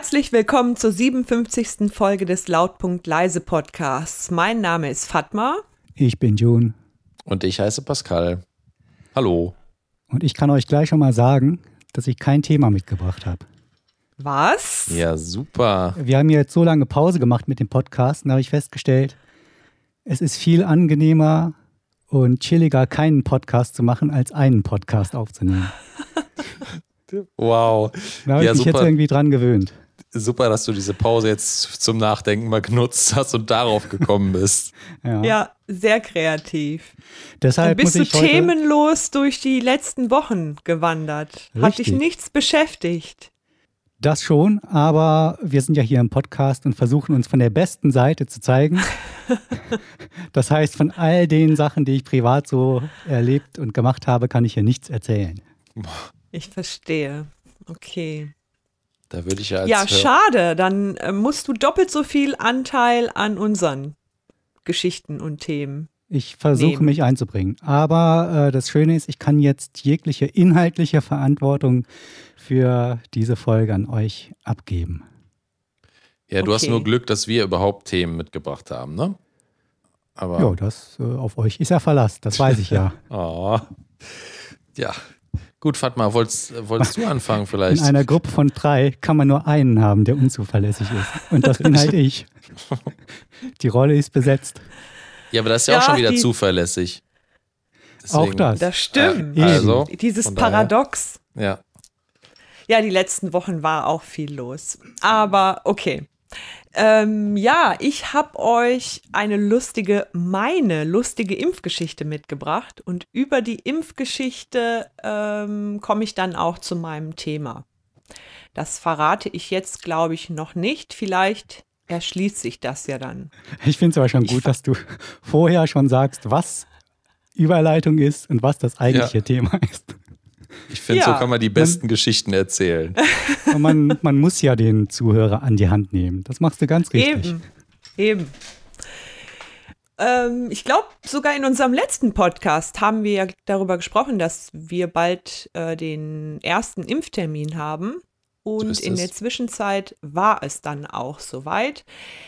Herzlich willkommen zur 57. Folge des Lautpunkt Leise Podcasts. Mein Name ist Fatma. Ich bin June. Und ich heiße Pascal. Hallo. Und ich kann euch gleich schon mal sagen, dass ich kein Thema mitgebracht habe. Was? Ja, super. Wir haben jetzt so lange Pause gemacht mit dem Podcast und da habe ich festgestellt, es ist viel angenehmer und chilliger, keinen Podcast zu machen, als einen Podcast aufzunehmen. Wow. Da habe Ja, ich mich super. jetzt irgendwie dran gewöhnt. Super, dass du diese Pause jetzt zum Nachdenken mal genutzt hast und darauf gekommen bist. Ja. Ja, sehr kreativ. Dann Deshalb bist muss du themenlos durch die letzten Wochen gewandert. Hat dich Richtig. nichts beschäftigt. Das schon, aber wir sind ja hier im Podcast und versuchen uns von der besten Seite zu zeigen. Das heißt, von all den Sachen, die ich privat so erlebt und gemacht habe, kann ich hier nichts erzählen. Ich verstehe. Okay. Da würde ich ja als Ja, Hör- schade. Dann äh, musst du doppelt so viel Anteil an unseren Geschichten und Themen. Ich versuche mich einzubringen. Aber äh, das Schöne ist, ich kann jetzt jegliche inhaltliche Verantwortung für diese Folge an euch abgeben. Ja, du hast Okay. nur Glück, dass wir überhaupt Themen mitgebracht haben, ne? Aber Ja, das äh, auf euch ist ja Verlass, das weiß ich ja. Oh. Ja. Gut, Fatma, wolltest, wolltest du anfangen In vielleicht? einer Gruppe von drei kann man nur einen haben, der unzuverlässig ist. Und das bin halt ich. Die Rolle ist besetzt. Ja, aber das ist ja, Ja, auch schon wieder die- zuverlässig. Auch das. Das stimmt. Äh, also, Dieses daher- Paradox. Ja. Ja, die letzten Wochen war auch viel los. Aber okay. Ähm, ja, ich habe euch eine lustige, meine lustige Impfgeschichte mitgebracht. Und über die Impfgeschichte ähm, komme ich dann auch zu meinem Thema. Das verrate ich jetzt, glaube ich, noch nicht. Vielleicht erschließt sich das ja dann. Ich finde es aber schon gut, dass du vorher schon sagst, was Überleitung ist und was das eigentliche Ja. Thema ist. Ich finde, Ja. so kann man die besten Geschichten erzählen. Man, man muss ja den Zuhörer an die Hand nehmen. Das machst du ganz richtig. Eben, eben. Ähm, ich glaube, sogar in unserem letzten Podcast haben wir ja darüber gesprochen, dass wir bald äh, den ersten Impftermin haben. Und ist in der Zwischenzeit war es dann auch soweit.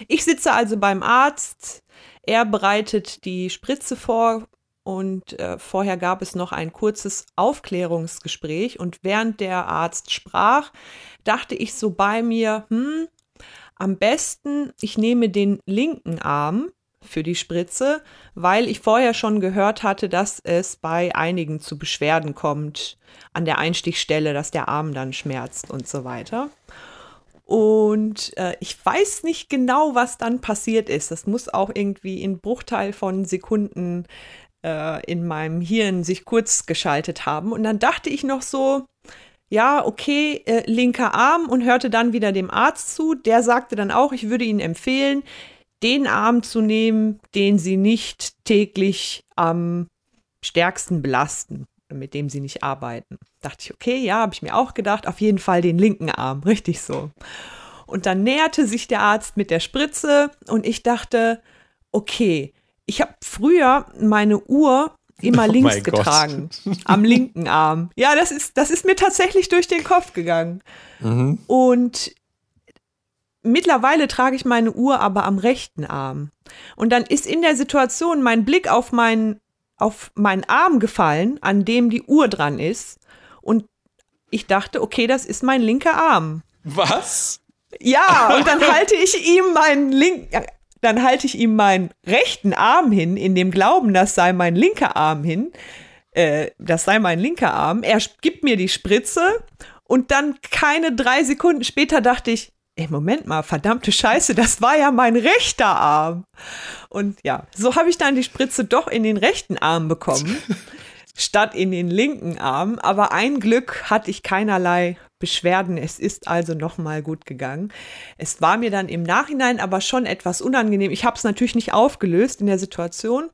Ich sitze also beim Arzt. Er bereitet die Spritze vor und äh, vorher gab es noch ein kurzes Aufklärungsgespräch. Und während der Arzt sprach, dachte ich so bei mir, hm, am besten, ich nehme den linken Arm für die Spritze, weil ich vorher schon gehört hatte, dass es bei einigen zu Beschwerden kommt an der Einstichstelle, dass der Arm dann schmerzt und so weiter. Und äh, ich weiß nicht genau, was dann passiert ist. Das muss auch irgendwie in Bruchteil von Sekunden äh, in meinem Hirn sich kurz geschaltet haben. Und dann dachte ich noch so, ja, okay, äh, linker Arm und hörte dann wieder dem Arzt zu. Der sagte dann auch, ich würde Ihnen empfehlen, den Arm zu nehmen, den Sie nicht täglich am stärksten belasten, mit dem Sie nicht arbeiten. Dachte ich, okay, ja, habe ich mir auch gedacht, auf jeden Fall den linken Arm, richtig so. Und dann näherte sich der Arzt mit der Spritze und ich dachte, okay, ich habe früher meine Uhr immer Oh links mein Gott. getragen, am linken Arm. Ja, das ist, das ist mir tatsächlich durch den Kopf gegangen. Mhm. Und mittlerweile trage ich meine Uhr aber am rechten Arm. Und dann ist in der Situation mein Blick auf meinen, auf meinen Arm gefallen, an dem die Uhr dran ist. Und ich dachte, okay, das ist mein linker Arm. Was? Ja, und dann halte ich ihm meinen linken, dann halte ich ihm meinen rechten Arm hin, in dem Glauben, das sei mein linker Arm hin, äh, das sei mein linker Arm. Er gibt mir die Spritze und dann keine drei Sekunden später dachte ich, ey, Moment mal, verdammte Scheiße, das war ja mein rechter Arm. Und ja, so habe ich dann die Spritze doch in den rechten Arm bekommen, statt in den linken Arm. Aber ein Glück hatte ich keinerlei Beschwerden. Es ist also nochmal gut gegangen. Es war mir dann im Nachhinein aber schon etwas unangenehm. Ich habe es natürlich nicht aufgelöst in der Situation.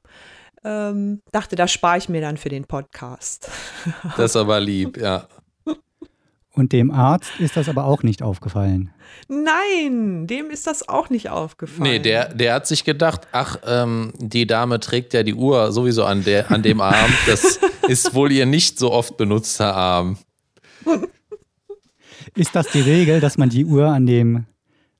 Ähm, dachte, das spare ich mir dann für den Podcast. Das ist aber lieb, ja. Und dem Arzt ist das aber auch nicht aufgefallen. Nein, dem ist das auch nicht aufgefallen. Nee, der, der hat sich gedacht, ach, ähm, die Dame trägt ja die Uhr sowieso an, der, an dem Arm. Das ist wohl ihr nicht so oft benutzter Arm. Ist das die Regel, dass man die Uhr an dem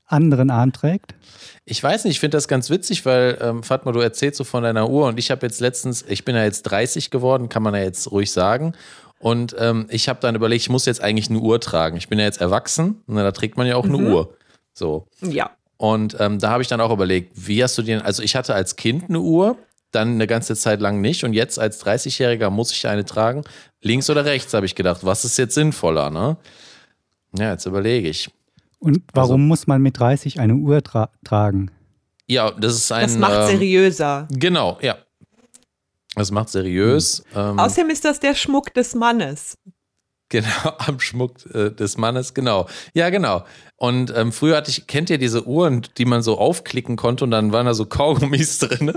anderen Arm trägt? Ich weiß nicht, ich finde das ganz witzig, weil, ähm, Fatma, du erzählst so von deiner Uhr und ich habe jetzt letztens, ich bin ja jetzt 30 geworden, kann man ja jetzt ruhig sagen. Und ähm, ich habe dann überlegt, ich muss jetzt eigentlich eine Uhr tragen. Ich bin ja jetzt erwachsen und da trägt man ja auch Mhm. eine Uhr. So. Ja. Und ähm, da habe ich dann auch überlegt, wie hast du den, also ich hatte als Kind eine Uhr, dann eine ganze Zeit lang nicht und jetzt als 30-Jähriger muss ich eine tragen. Links oder rechts, habe ich gedacht, was ist jetzt sinnvoller, ne? Ja, jetzt überlege ich. Und warum Also- muss man mit 30 eine Uhr tra tragen? Ja, das ist ein. Das macht ähm, seriöser. Genau, ja. Das macht seriös. Ähm, Außerdem ist das der Schmuck des Mannes. Genau, am Schmuck äh, des Mannes, genau. Ja, genau. Und ähm, früher hatte ich, kennt ihr diese Uhren, die man so aufklicken konnte und dann waren da so Kaugummis drin?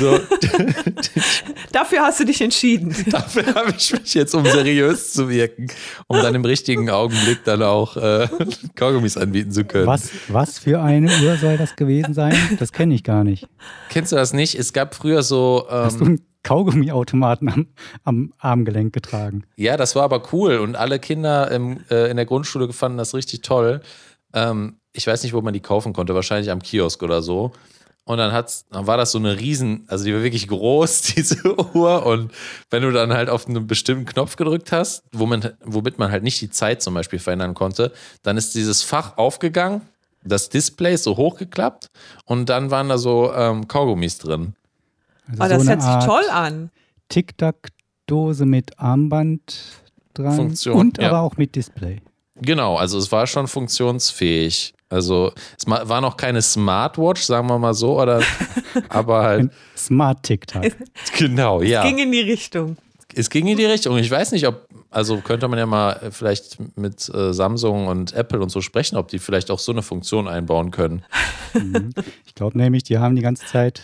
So, Dafür hast du dich entschieden. dafür habe ich mich jetzt, um seriös zu wirken, um dann im richtigen Augenblick dann auch äh, Kaugummis anbieten zu können. Was, was für eine Uhr soll das gewesen sein? Das kenne ich gar nicht. Kennst du das nicht? Es gab früher so. Hast du Ähm, Kaugummiautomaten am, am Armgelenk getragen? ja, das war aber cool und alle Kinder im, äh, in der Grundschule fanden das richtig toll. Ähm, ich weiß nicht, wo man die kaufen konnte, wahrscheinlich am Kiosk oder so. Und dann, hat's, dann war das so eine riesen, also die war wirklich groß, diese Uhr. Und wenn du dann halt auf einen bestimmten Knopf gedrückt hast, womit, womit man halt nicht die Zeit zum Beispiel verändern konnte, dann ist dieses Fach aufgegangen, das Display ist so hochgeklappt und dann waren da so ähm, Kaugummis drin. Also Oh, das eine hört sich Art toll an. Tic-Tac-Dose mit Armband dran Funktion, und ja. aber auch mit Display. Genau, also es war schon funktionsfähig. Also es war noch keine Smartwatch, sagen wir mal so, oder aber halt Smart Tic-Tac. genau, ja. Ging in die Richtung. es ging in die Richtung. Ich weiß nicht, ob, also könnte man ja mal vielleicht mit äh, Samsung und Apple und so sprechen, ob die vielleicht auch so eine Funktion einbauen können. Mhm. Ich glaube nämlich, die haben die ganze Zeit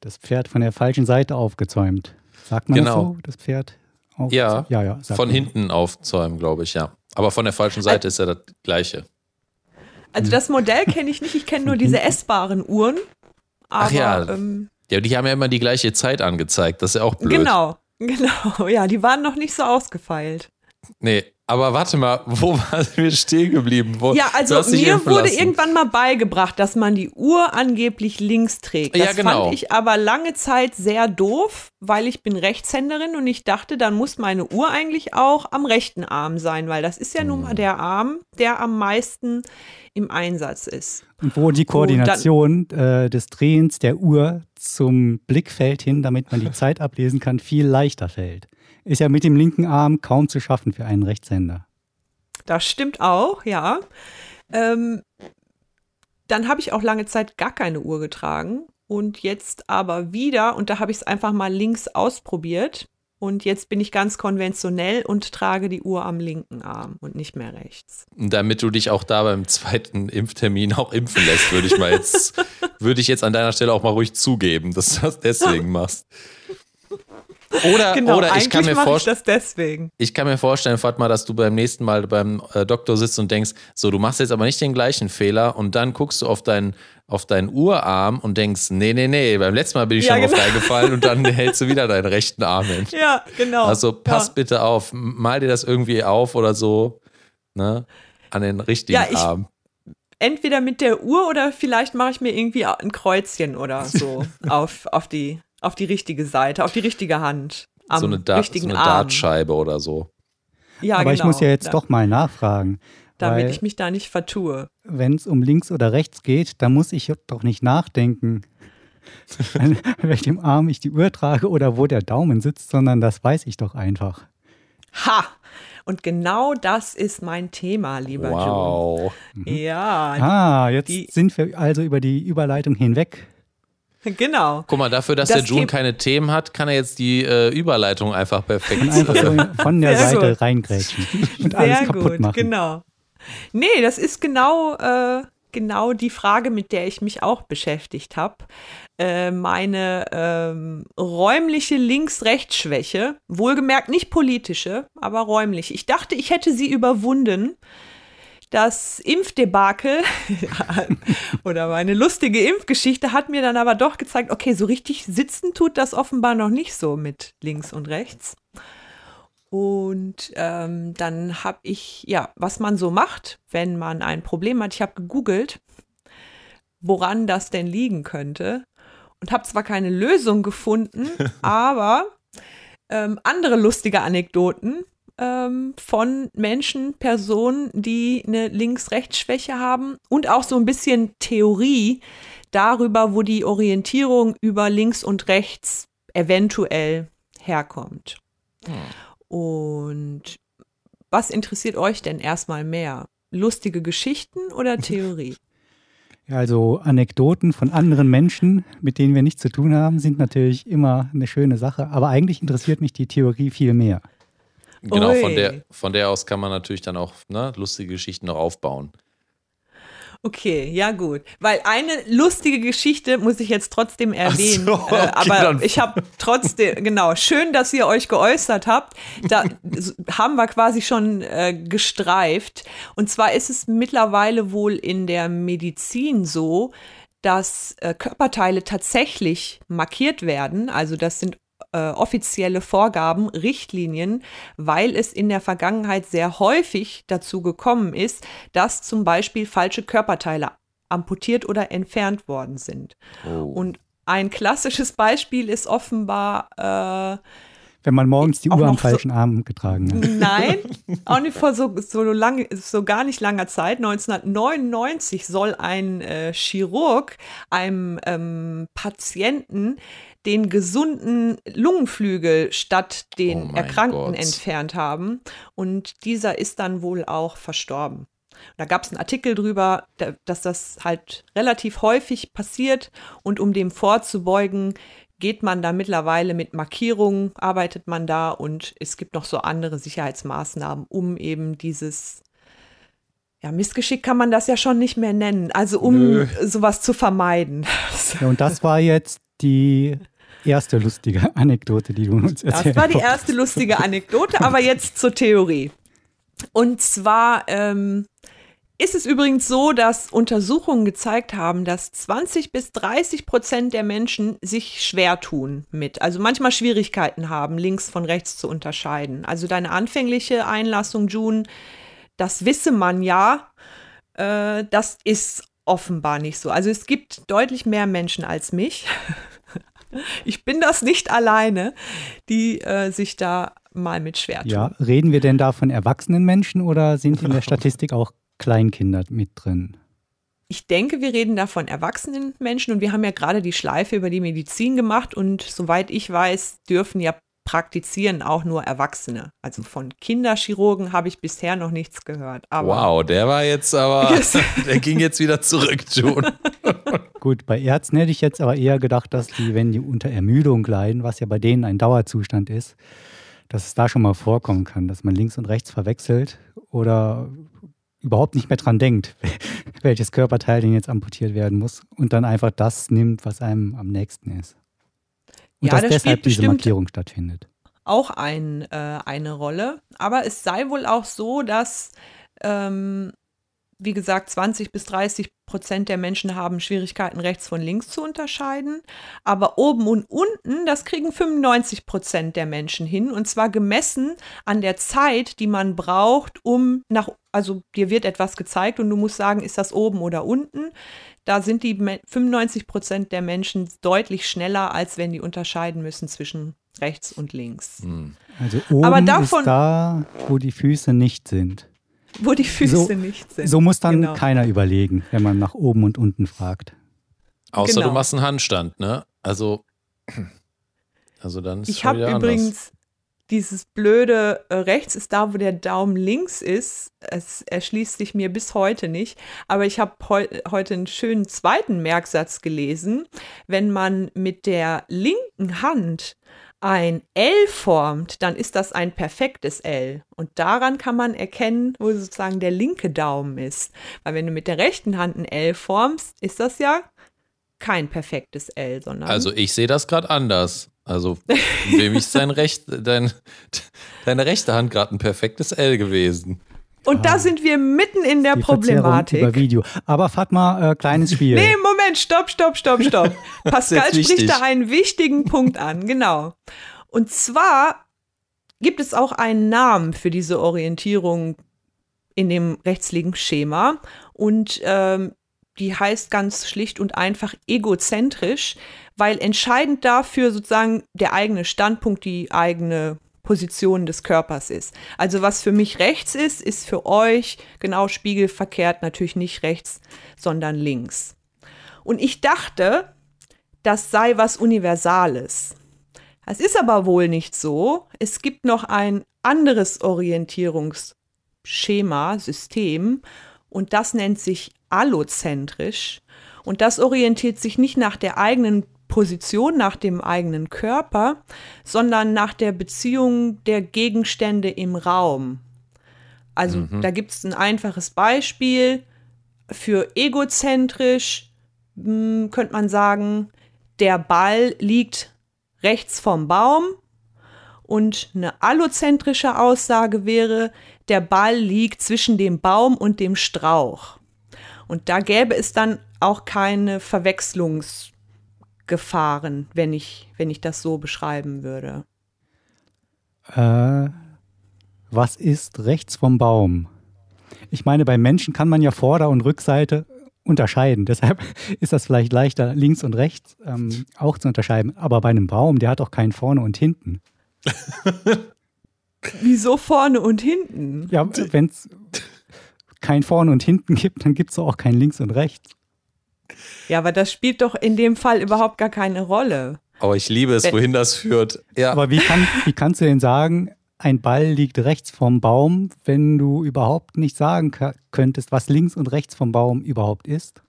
das Pferd von der falschen Seite aufgezäumt. Sagt man Genau. das so? Das Pferd? Auf Ja, ja, ja. Von man. hinten aufzäumen, glaube ich, ja. Aber von der falschen Seite ist ja das Gleiche. Also das Modell kenne ich nicht. Ich kenne nur diese essbaren Uhren. Aber, Ach ja. Ähm, Ja, die haben ja immer die gleiche Zeit angezeigt. Das ist ja auch blöd. genau, genau. Ja, die waren noch nicht so ausgefeilt. Nee, aber warte mal, wo waren wir stehen geblieben? Wo, Ja, also mir wurde irgendwann mal beigebracht, dass man die Uhr angeblich links trägt. Das Ja, genau. fand ich aber lange Zeit sehr doof, weil ich bin Rechtshänderin und ich dachte, dann muss meine Uhr eigentlich auch am rechten Arm sein, weil das ist ja nun Hm. mal der Arm, der am meisten im Einsatz ist. Und wo die Koordination äh, des Drehens der Uhr zum Blickfeld hin, damit man die Zeit ablesen kann, viel leichter fällt. Ist ja mit dem linken Arm kaum zu schaffen für einen Rechtshänder. Das stimmt auch, ja. Ähm, dann habe ich auch lange Zeit gar keine Uhr getragen und jetzt aber wieder und da habe ich es einfach mal links ausprobiert und jetzt bin ich ganz konventionell und trage die Uhr am linken Arm und nicht mehr rechts. Damit du dich auch da beim zweiten Impftermin auch impfen lässt, würde ich mal jetzt, würde ich jetzt an deiner Stelle auch mal ruhig zugeben, dass du das deswegen machst. Oder, Genau, oder ich kann mir ich vorstellen, das deswegen. ich kann mir vorstellen, Fatma, dass du beim nächsten Mal beim äh, Doktor sitzt und denkst, so, du machst jetzt aber nicht den gleichen Fehler und dann guckst du auf deinen auf deinen Urarm und denkst, nee, nee, nee, beim letzten Mal bin ich Ja, schon genau. auf reingefallen und dann hältst du wieder deinen rechten Arm hin. Ja, genau. Also pass ja. bitte auf, mal dir das irgendwie auf oder so, ne, an den richtigen Ja, ich- Arm. Entweder mit der Uhr oder vielleicht mache ich mir irgendwie ein Kreuzchen oder so auf, auf, die, auf die richtige Seite, auf die richtige Hand. Am So eine, da so eine Arm. Dartscheibe oder so. Ja, Aber ich genau. muss ja jetzt Da- doch mal nachfragen. damit weil ich mich da nicht vertue. wenn es um links oder rechts geht, dann muss ich doch nicht nachdenken, an welchem Arm ich die Uhr trage oder wo der Daumen sitzt, sondern das weiß ich doch einfach. Ha! Und genau das ist mein Thema, lieber Wow. Joe. Ja, Ah, jetzt die- sind wir also über die Überleitung hinweg. genau. Guck mal, dafür, dass Das der June keine Themen hat, kann er jetzt die äh, Überleitung einfach perfekt. Und einfach so von der Sehr Seite gut. reingrätschen und alles Sehr kaputt gut, machen. genau. Nee, das ist genau, äh, genau die Frage, mit der ich mich auch beschäftigt habe. Äh, meine ähm, räumliche Links-Rechts-Schwäche, wohlgemerkt nicht politische, aber räumlich. Ich dachte, ich hätte sie überwunden. Das Impfdebakel oder meine lustige Impfgeschichte hat mir dann aber doch gezeigt, okay, so richtig sitzen tut das offenbar noch nicht so mit links und rechts. Und ähm, dann habe ich, ja, was man so macht, wenn man ein Problem hat. Ich habe gegoogelt, woran das denn liegen könnte. Und habe zwar keine Lösung gefunden, aber ähm, andere lustige Anekdoten ähm, von Menschen, Personen, die eine Links-Rechts-Schwäche haben und auch so ein bisschen Theorie darüber, wo die Orientierung über links und rechts eventuell herkommt. Hm. Und was interessiert euch denn erstmal mehr? Lustige Geschichten oder Theorie? Also Anekdoten von anderen Menschen, mit denen wir nichts zu tun haben, sind natürlich immer eine schöne Sache. Aber eigentlich interessiert mich die Theorie viel mehr. Genau, von der, von der aus kann man natürlich dann auch ne, lustige Geschichten noch aufbauen. Okay, ja gut. Weil eine lustige Geschichte muss ich jetzt trotzdem erwähnen. So, okay, äh, aber ich habe trotzdem, genau, schön, dass ihr euch geäußert habt. Da haben wir quasi schon äh, gestreift. Und zwar ist es mittlerweile wohl in der Medizin so, dass äh, Körperteile tatsächlich markiert werden. Also das sind äh, offizielle Vorgaben, Richtlinien, weil es in der Vergangenheit sehr häufig dazu gekommen ist, dass zum Beispiel falsche Körperteile amputiert oder entfernt worden sind. Oh. Und ein klassisches Beispiel ist offenbar äh, wenn man morgens die Uhr am falschen so, Arm getragen hat. Nein, auch nicht vor so, so, lang, so gar nicht langer Zeit. 1999 soll ein äh, Chirurg einem ähm, Patienten den gesunden Lungenflügel statt den oh Erkrankten Gott. entfernt haben. Und dieser ist dann wohl auch verstorben. Da gab es einen Artikel drüber, dass das halt relativ häufig passiert und um dem vorzubeugen, geht man da mittlerweile mit Markierungen, arbeitet man da und es gibt noch so andere Sicherheitsmaßnahmen, um eben dieses ja, Missgeschick kann man das ja schon nicht mehr nennen. Also um Nö. sowas zu vermeiden. Ja, und das war jetzt die erste lustige Anekdote, die du uns erzählt hast. Das war die erste lustige Anekdote, aber jetzt zur Theorie. Und zwar ähm, ist es übrigens so, dass Untersuchungen gezeigt haben, dass 20 bis 30 Prozent der Menschen sich schwer tun mit, also manchmal Schwierigkeiten haben, links von rechts zu unterscheiden. Also deine anfängliche Einlassung, June, das wisse man ja, äh, das ist offenbar nicht so. Also es gibt deutlich mehr Menschen als mich. ich bin das nicht alleine, die äh, sich da mal mit schwer tun. Ja, reden wir denn da von erwachsenen Menschen oder sind in der Statistik auch Kleinkinder mit drin? Ich denke, wir reden da von erwachsenen Menschen und wir haben ja gerade die Schleife über die Medizin gemacht und soweit ich weiß, dürfen ja praktizieren auch nur Erwachsene. Also von Kinderchirurgen habe ich bisher noch nichts gehört. wow, der war jetzt aber, der ging jetzt wieder zurück, John. Gut, bei Ärzten hätte ich jetzt aber eher gedacht, dass die, wenn die unter Ermüdung leiden, was ja bei denen ein Dauerzustand ist, dass es da schon mal vorkommen kann, dass man links und rechts verwechselt oder überhaupt nicht mehr dran denkt, welches Körperteil denn jetzt amputiert werden muss und dann einfach das nimmt, was einem am nächsten ist. Und ja, dass das deshalb diese Markierung stattfindet. Auch ein, äh, eine Rolle. Aber es sei wohl auch so, dass, ähm, wie gesagt, 20 bis 30 Prozent der Menschen haben Schwierigkeiten, rechts von links zu unterscheiden. Aber oben und unten, das kriegen 95 Prozent der Menschen hin. Und zwar gemessen an der Zeit, die man braucht, um nach, also dir wird etwas gezeigt und du musst sagen, ist das oben oder unten. Da sind die 95 Prozent der Menschen deutlich schneller, als wenn die unterscheiden müssen zwischen rechts und links. Hm. Also oben Aber davon, ist da, wo die Füße nicht sind. Wo die Füße so, nicht sind. So muss dann genau. keiner überlegen, wenn man nach oben und unten fragt. Außer genau. du machst einen Handstand, ne? Also, also dann ist Ich habe übrigens dieses blöde äh, rechts ist da, wo der Daumen links ist. Es erschließt sich mir bis heute nicht. Aber ich habe heu heute einen schönen zweiten Merksatz gelesen. Wenn man mit der linken Hand ein L formt, dann ist das ein perfektes L. Und daran kann man erkennen, wo sozusagen der linke Daumen ist. Weil wenn du mit der rechten Hand ein L formst, ist das ja kein perfektes L, sondern. Also ich sehe das gerade anders. Also, wem ist dein Recht, dein, deine rechte Hand gerade ein perfektes L gewesen? Und ah, da sind wir mitten in der Problematik. Über Video. Aber Fatma, äh, kleines Spiel. Nee, Moment, stopp, stopp, stopp, stopp. Pascal spricht da einen wichtigen Punkt an, genau. Und zwar gibt es auch einen Namen für diese Orientierung in dem rechtsliegenden Schema und ähm, die heißt ganz schlicht und einfach egozentrisch, weil entscheidend dafür sozusagen der eigene Standpunkt, die eigene Position des Körpers ist. Also was für mich rechts ist, ist für euch genau spiegelverkehrt natürlich nicht rechts, sondern links. Und ich dachte, das sei was Universales. Es ist aber wohl nicht so. Es gibt noch ein anderes Orientierungsschema, System, und das nennt sich allozentrisch. Und das orientiert sich nicht nach der eigenen Position, nach dem eigenen Körper, sondern nach der Beziehung der Gegenstände im Raum. Also mhm. da gibt es ein einfaches Beispiel. Für egozentrisch hm, könnte man sagen, der Ball liegt rechts vom Baum und eine allozentrische Aussage wäre, der Ball liegt zwischen dem Baum und dem Strauch. Und da gäbe es dann auch keine Verwechslungsgefahren, wenn ich, wenn ich das so beschreiben würde. Äh, was ist rechts vom Baum? Ich meine, bei Menschen kann man ja Vorder- und Rückseite unterscheiden. Deshalb ist das vielleicht leichter, links und rechts ähm, auch zu unterscheiden. Aber bei einem Baum, der hat auch keinen vorne und hinten. Wieso vorne und hinten? Ja, wenn es kein vorne und hinten gibt, dann gibt es auch kein links und rechts. Ja, aber das spielt doch in dem Fall überhaupt gar keine Rolle. Aber ich liebe es, wohin das führt. Ja. Aber wie, kann, wie kannst du denn sagen, ein Ball liegt rechts vom Baum, wenn du überhaupt nicht sagen könntest, was links und rechts vom Baum überhaupt ist?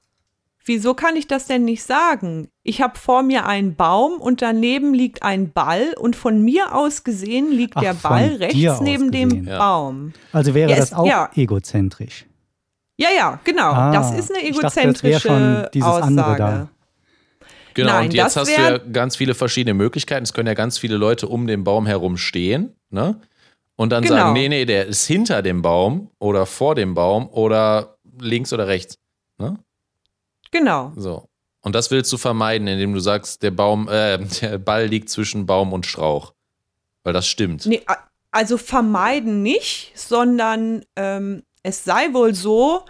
Wieso kann ich das denn nicht sagen? Ich habe vor mir einen Baum und daneben liegt ein Ball und von mir aus gesehen liegt Ach, der Ball rechts neben dem ja. Baum. Also wäre ja, das auch ja. egozentrisch. Ja, ja, genau. Ah, das ist eine egozentrische dachte, das Aussage. Andere da. Genau, Nein, und jetzt hast du ja ganz viele verschiedene Möglichkeiten. Es können ja ganz viele Leute um den Baum herum stehen, ne? Und dann genau. sagen, nee, nee, der ist hinter dem Baum oder vor dem Baum oder links oder rechts. Ne? Genau. So. Und das willst du vermeiden, indem du sagst, der Baum, äh, der Ball liegt zwischen Baum und Strauch. Weil das stimmt. Nee, also vermeiden nicht, sondern ähm, es sei wohl so,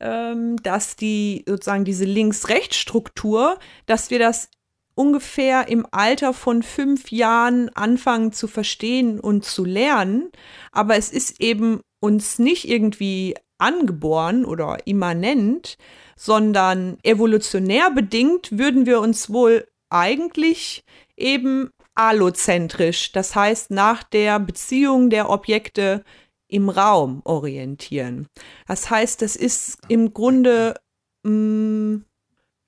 ähm, dass die sozusagen diese Links-Rechts-Struktur, dass wir das ungefähr im Alter von fünf Jahren anfangen zu verstehen und zu lernen. Aber es ist eben uns nicht irgendwie angeboren oder immanent, sondern evolutionär bedingt würden wir uns wohl eigentlich eben allozentrisch, das heißt nach der Beziehung der Objekte im Raum orientieren. Das heißt, das ist im Grunde mh, mm,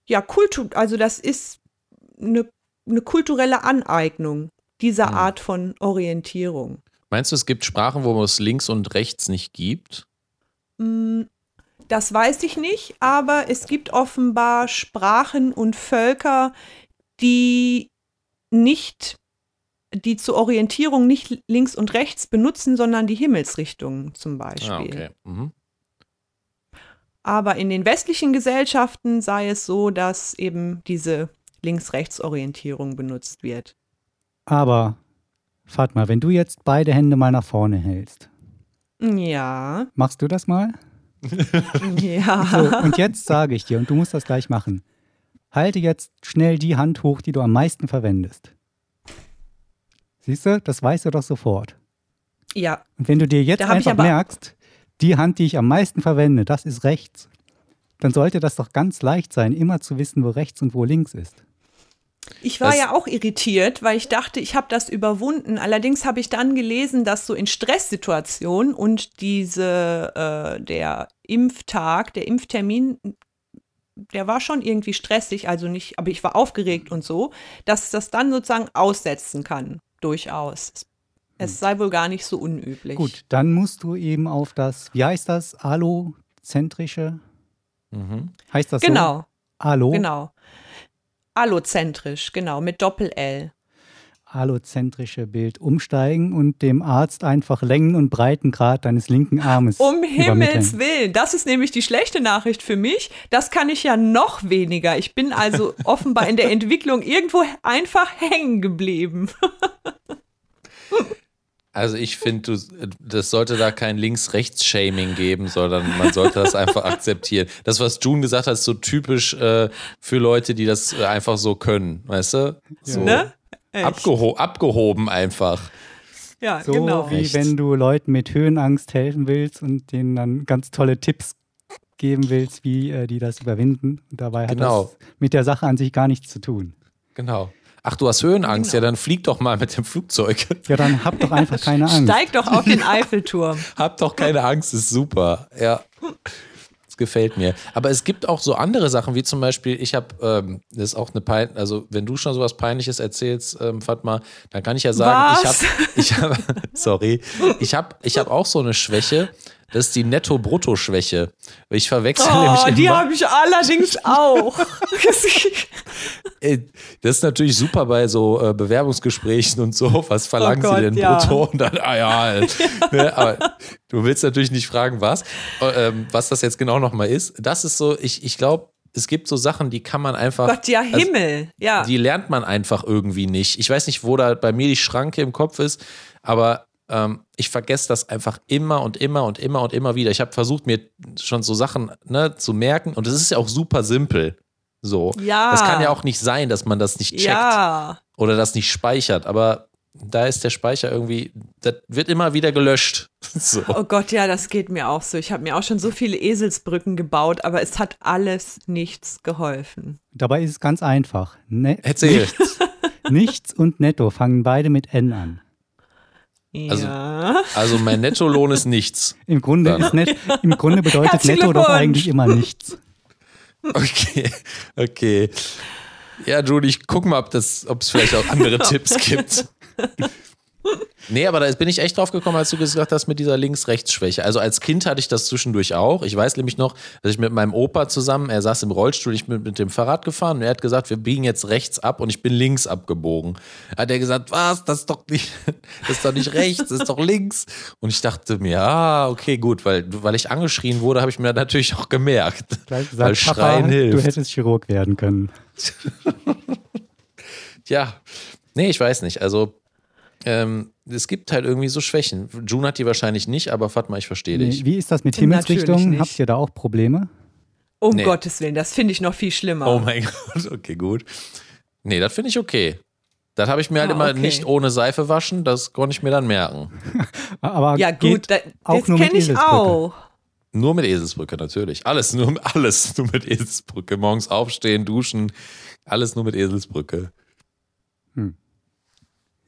ja Kultur, also das ist eine, eine kulturelle Aneignung dieser hm. Art von Orientierung. Meinst du, es gibt Sprachen, wo es links und rechts nicht gibt? Mm, das weiß ich nicht, aber es gibt offenbar Sprachen und Völker, die nicht, die zur Orientierung nicht links und rechts benutzen, sondern die Himmelsrichtungen zum Beispiel. Ah, okay. Mhm. Aber in den westlichen Gesellschaften sei es so, dass eben diese Links-Rechts-Orientierung benutzt wird. Aber, Fatma, wenn du jetzt beide Hände mal nach vorne hältst. Ja. Machst du das mal? ja. So, und jetzt sage ich dir, und du musst das gleich machen. Halte jetzt schnell die Hand hoch, die du am meisten verwendest. Siehst du, das weißt du doch sofort. Ja. Und wenn du dir jetzt einfach merkst, die Hand, die ich am meisten verwende, das ist rechts, dann sollte das doch ganz leicht sein, immer zu wissen, wo rechts und wo links ist. Ich war das ja auch irritiert, weil ich dachte, ich habe das überwunden. Allerdings habe ich dann gelesen, dass so in Stresssituationen und diese äh, der Impftag, der Impftermin, der war schon irgendwie stressig, also nicht, aber ich war aufgeregt und so, dass das dann sozusagen aussetzen kann, durchaus. Es hm. sei wohl gar nicht so unüblich. Gut, dann musst du eben auf das, wie heißt das, allozentrische? Mhm. Heißt das genau. so? Genau. Allo? Genau. Allozentrisch, genau, mit Doppel-L. Allozentrische Bild umsteigen und dem Arzt einfach Längen- und Breitengrad deines linken Armes. Um Himmels Willen, das ist nämlich die schlechte Nachricht für mich. Das kann ich ja noch weniger. Ich bin also offenbar in der Entwicklung irgendwo einfach hängen geblieben. Also ich finde, das sollte da kein Links-Rechts-Shaming geben, sondern man sollte das einfach akzeptieren. Das, was June gesagt hat, ist so typisch äh, für Leute, die das äh, einfach so können, weißt du? So Ne? abgeho abgehoben einfach. Ja, So genau. wie Echt? wenn du Leuten mit Höhenangst helfen willst und denen dann ganz tolle Tipps geben willst, wie äh, die das überwinden. Und dabei hat Genau. das mit der Sache an sich gar nichts zu tun. Genau. Ach, du hast Höhenangst, Genau. ja, dann flieg doch mal mit dem Flugzeug. Ja, dann hab doch einfach keine Angst. Steig doch auf den Eiffelturm. Hab doch keine Angst, ist super. Ja. Das gefällt mir. Aber es gibt auch so andere Sachen, wie zum Beispiel, ich habe, ähm, das ist auch eine Pein, also wenn du schon sowas Peinliches erzählst, ähm, Fatma, dann kann ich ja sagen, Was? ich habe, ich habe, sorry, ich habe, ich habe auch so eine Schwäche. Das ist die Netto-Brutto-Schwäche. Ich verwechsel nämlich Oh, die immer, habe ich allerdings auch. Ey, Das ist natürlich super bei so äh, Bewerbungsgesprächen und so. Was verlangen Oh Gott, Sie denn ja. brutto? Und dann, ah ja, ne, aber du willst natürlich nicht fragen, was, äh, ähm, was das jetzt genau nochmal ist. Das ist so, ich, ich glaube, es gibt so Sachen, die kann man einfach. Gott, ja, also, Himmel. Ja. die lernt man einfach irgendwie nicht. Ich weiß nicht, wo da bei mir die Schranke im Kopf ist, aber ähm, ich vergesse das einfach immer und immer und immer und immer wieder. Ich habe versucht, mir schon so Sachen ne, zu merken und es ist ja auch super simpel. So. Ja. Das kann ja auch nicht sein, dass man das nicht checkt ja. oder das nicht speichert, aber da ist der Speicher irgendwie, das wird immer wieder gelöscht. So. Oh Gott, ja, das geht mir auch so. Ich habe mir auch schon so viele Eselsbrücken gebaut, aber es hat alles nichts geholfen. Dabei ist es ganz einfach. Ne Erzähl. Nichts und Netto fangen beide mit N an. Also- ja. Also mein Nettolohn ist nichts. Im Grunde, ist net, im Grunde bedeutet Netto doch eigentlich immer nichts. Okay, okay. Ja, Judy, ich guck mal, ob es vielleicht auch andere Tipps gibt. Nee, aber da bin ich echt drauf gekommen, als du gesagt hast mit dieser Links-Rechts-Schwäche. Also als Kind hatte ich das zwischendurch auch. Ich weiß nämlich noch, dass ich mit meinem Opa zusammen, er saß im Rollstuhl, ich bin mit dem Fahrrad gefahren und er hat gesagt, wir biegen jetzt rechts ab und ich bin links abgebogen. Hat er gesagt, was, das ist doch nicht, das ist doch nicht rechts, das ist doch links. Und ich dachte mir, ah, okay, gut, weil, weil ich angeschrien wurde, habe ich mir natürlich auch gemerkt. Gleich Weil gesagt, Schreien Papa, hilft. du hättest Chirurg werden können. Ja, nee, ich weiß nicht. Also, ähm, es gibt halt irgendwie so Schwächen. June hat die wahrscheinlich nicht, aber Fatma, ich verstehe dich. Wie ist das mit Himmelsrichtungen? nicht. Habt ihr da auch Probleme? Um Nee. Gottes Willen, das finde ich noch viel schlimmer. Oh mein Gott, okay, gut. Nee, das finde ich okay. Das habe ich mir halt Ah, immer okay. nicht ohne Seife waschen, das konnte ich mir dann merken. Aber ja, gut, da, auch das kenne ich auch. Nur mit Eselsbrücke natürlich. Alles nur, alles nur mit Eselsbrücke. Morgens aufstehen, duschen, alles nur mit Eselsbrücke.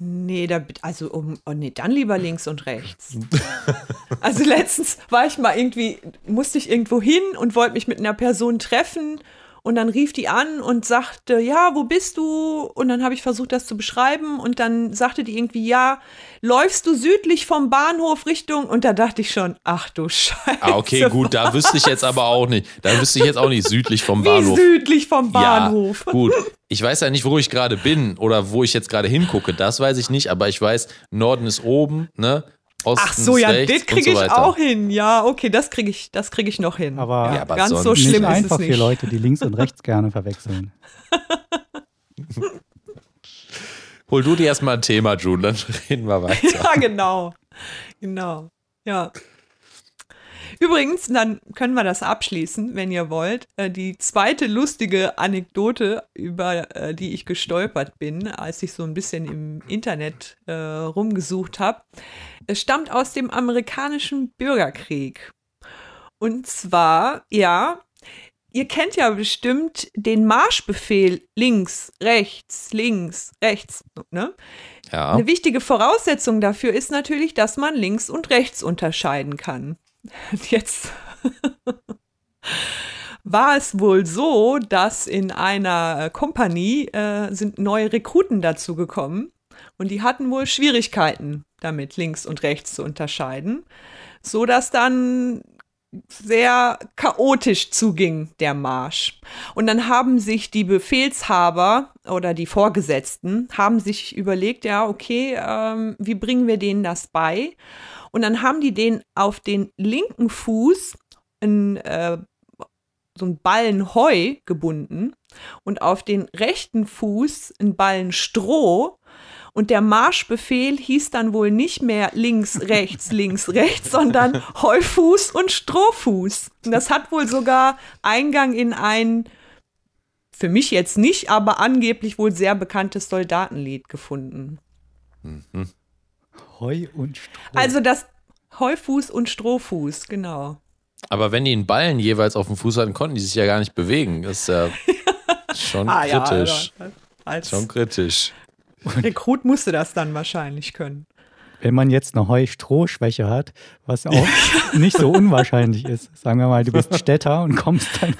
Nee, da, also um, oh nee, dann lieber links und rechts. also letztens war ich mal irgendwie, musste ich irgendwo hin und wollte mich mit einer Person treffen und dann rief die an und sagte, ja, wo bist du? Und dann habe ich versucht, das zu beschreiben und dann sagte die irgendwie, ja, läufst du südlich vom Bahnhof Richtung? Und da dachte ich schon, ach du Scheiße. Ah, okay, gut, da wüsste ich jetzt aber auch nicht. Da wüsste ich jetzt auch nicht südlich vom Wie Bahnhof. südlich vom Bahnhof. Ja, gut. Ich weiß ja nicht, wo ich gerade bin oder wo ich jetzt gerade hingucke. Das weiß ich nicht, aber ich weiß, Norden ist oben, ne? Osten Ach so, ja, das kriege so ich auch hin. Ja, okay, das kriege ich, das kriege ich noch hin. Aber- Ja, aber ganz so sonst- nicht schlimm ist einfach es für nicht. Leute, die links und rechts gerne verwechseln. Hol du dir erstmal ein Thema, June, dann reden wir weiter. Ja, genau. Genau. Ja. Übrigens, dann können wir das abschließen, wenn ihr wollt. Äh, Die zweite lustige Anekdote, über äh, die ich gestolpert bin, als ich so ein bisschen im Internet äh, rumgesucht habe, es stammt aus dem amerikanischen Bürgerkrieg. Und zwar, ja, ihr kennt ja bestimmt den Marschbefehl links, rechts, links, rechts, ne? Ja. Eine wichtige Voraussetzung dafür ist natürlich, dass man links und rechts unterscheiden kann. Und Jetzt war es wohl so, dass in einer äh, Kompanie äh, sind neue Rekruten dazu gekommen und die hatten wohl Schwierigkeiten damit, links und rechts zu unterscheiden, so dass dann sehr chaotisch zuging, der Marsch. Und dann haben sich die Befehlshaber oder die Vorgesetzten, haben sich überlegt, ja, okay, ähm, wie bringen wir denen das bei? Und dann haben die den auf den linken Fuß ein, äh, so einen Ballen Heu gebunden und auf den rechten Fuß einen Ballen Stroh. Und der Marschbefehl hieß dann wohl nicht mehr links, rechts, links, rechts, sondern Heufuß und Strohfuß. Und das hat wohl sogar Eingang in ein, für mich jetzt nicht, aber angeblich wohl sehr bekanntes Soldatenlied gefunden. Heu und Stroh. Also das Heufuß und Strohfuß, genau. Aber wenn die einen Ballen jeweils auf dem Fuß hatten, konnten die sich ja gar nicht bewegen. Das ist ja schon Ah, kritisch. Ja, als Schon kritisch. Rekrut musste das dann wahrscheinlich können. Wenn man jetzt eine Heu-Stroh-Schwäche hat, was auch nicht so unwahrscheinlich ist. Sagen wir mal, du bist Städter und kommst dann,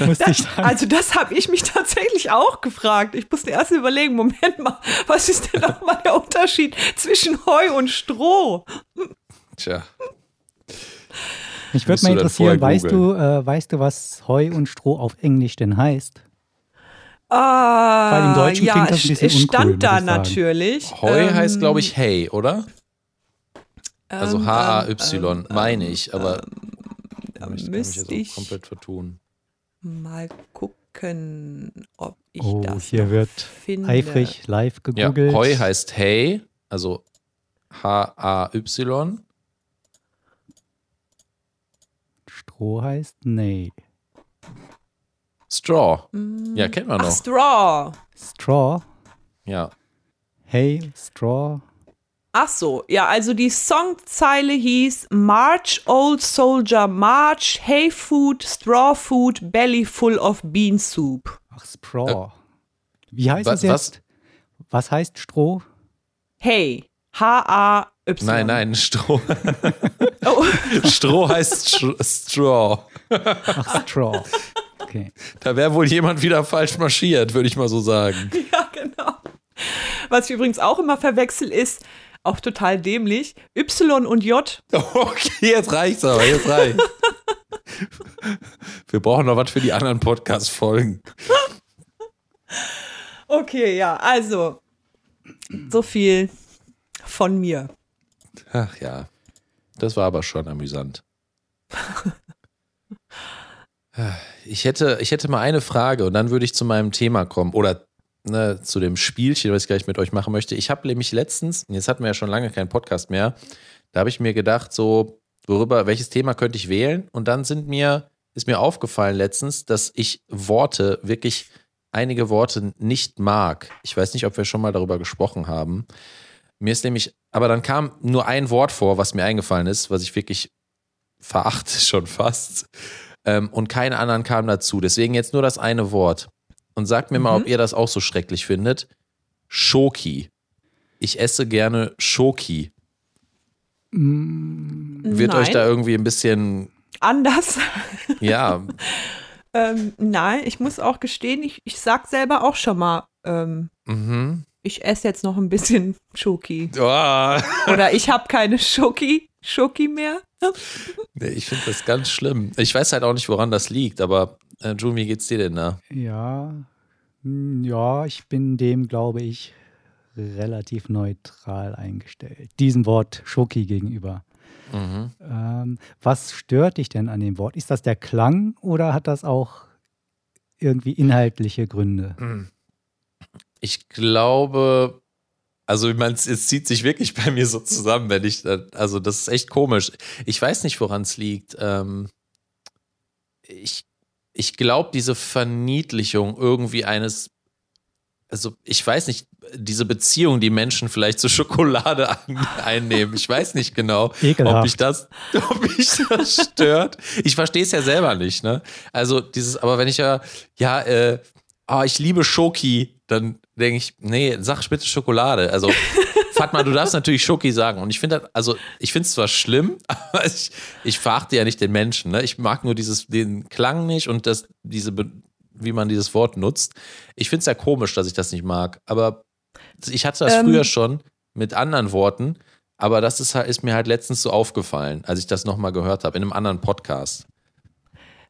musst dich dann Also das habe ich mich tatsächlich auch gefragt. Ich musste erst überlegen, Moment mal, was ist denn nochmal der Unterschied zwischen Heu und Stroh? Tja. Mich würde mal interessieren, weißt du, äh, weißt du, was Heu und Stroh auf Englisch denn heißt? Ah, Weil im Deutschen ja, klingt das ein es- bisschen es stand uncool, da natürlich. Heu Ähm, heißt, glaube ich, Hey, oder? Also ähm, H-A-Y, ähm, meine ich, aber da ich müsste ich komplett vertun. mal gucken, ob ich Oh, das hier wird finde. eifrig live Ja, gegoogelt. Heu heißt Hey, also H-A-Y. Stroh heißt nee. Straw. Mm, Ja, kennt man Ach, noch. Straw. Straw. Ja. Hey, Straw. Ach so, ja, also die Songzeile hieß March, Old Soldier, March, Hay Food, Straw Food, Belly full of Bean Soup. Ach, Straw. Wie heißt wa- es jetzt? Was heißt Stroh? Hey, H-A-Y. Nein, nein, Stroh. Oh, Stroh heißt Str- Straw. Ach, Straw. Okay. Da wäre wohl jemand wieder falsch marschiert, würde ich mal so sagen. ja, genau. Was ich übrigens auch immer verwechsel ist, auch total dämlich, Y und J. Okay, jetzt reicht's aber, jetzt reicht's. Wir brauchen noch was für die anderen Podcast-Folgen. Okay, ja, also so viel von mir. Ach ja, das war aber schon amüsant. Ich hätte, ich hätte mal eine Frage und dann würde ich zu meinem Thema kommen oder ne, zu dem Spielchen, was ich gleich mit euch machen möchte. Ich habe nämlich letztens, jetzt hatten wir ja schon lange keinen Podcast mehr, da habe ich mir gedacht, so, worüber, welches Thema könnte ich wählen? Und dann sind mir, ist mir aufgefallen letztens, dass ich Worte wirklich einige Worte nicht mag. Ich weiß nicht, ob wir schon mal darüber gesprochen haben. Mir ist nämlich, aber dann kam nur ein Wort vor, was mir eingefallen ist, was ich wirklich verachte schon fast. Ähm, und keine anderen kamen dazu. Deswegen jetzt nur das eine Wort. Und sagt mir mal, Mhm. ob ihr das auch so schrecklich findet. Schoki. Ich esse gerne Schoki. Wird nein, euch da irgendwie ein bisschen, anders. ja, ähm, nein, ich muss auch gestehen, ich, ich sag selber auch schon mal, ähm, mhm. ich esse jetzt noch ein bisschen Schoki. Oh. Oder ich habe keine Schoki, Schoki mehr. Nee, ich finde das ganz schlimm. Ich weiß halt auch nicht, woran das liegt, aber äh, June, wie geht's dir denn da? Ja. Hm, Ja, ich bin dem, glaube ich, relativ neutral eingestellt. Diesem Wort Schoki gegenüber. Mhm. Ähm, was stört dich denn an dem Wort? Ist das der Klang oder hat das auch irgendwie inhaltliche Gründe? Ich glaube, also ich meine, es, es zieht sich wirklich bei mir so zusammen, wenn ich, äh, also das ist echt komisch. Ich weiß nicht, woran es liegt. Ähm, ich ich glaube, diese Verniedlichung irgendwie eines, also ich weiß nicht, diese Beziehung, die Menschen vielleicht zur Schokolade einnehmen. Ich weiß nicht genau, ob mich das, ob mich das stört. Ich verstehe es ja selber nicht, ne? Also dieses, aber wenn ich ja, ja, äh, ah, ich liebe Schoki, dann denke ich, nee, sag bitte Schokolade. Also, Fatma, du darfst natürlich Schoki sagen. Und ich finde, das- also, ich finde es zwar schlimm, aber ich, ich verachte ja nicht den Menschen. Ne? Ich mag nur dieses, den Klang nicht und das, diese, wie man dieses Wort nutzt. Ich finde es ja komisch, dass ich das nicht mag. Aber ich hatte das Ähm. früher schon mit anderen Worten. Aber das ist, halt- ist mir halt letztens so aufgefallen, als ich das nochmal gehört habe, in einem anderen Podcast.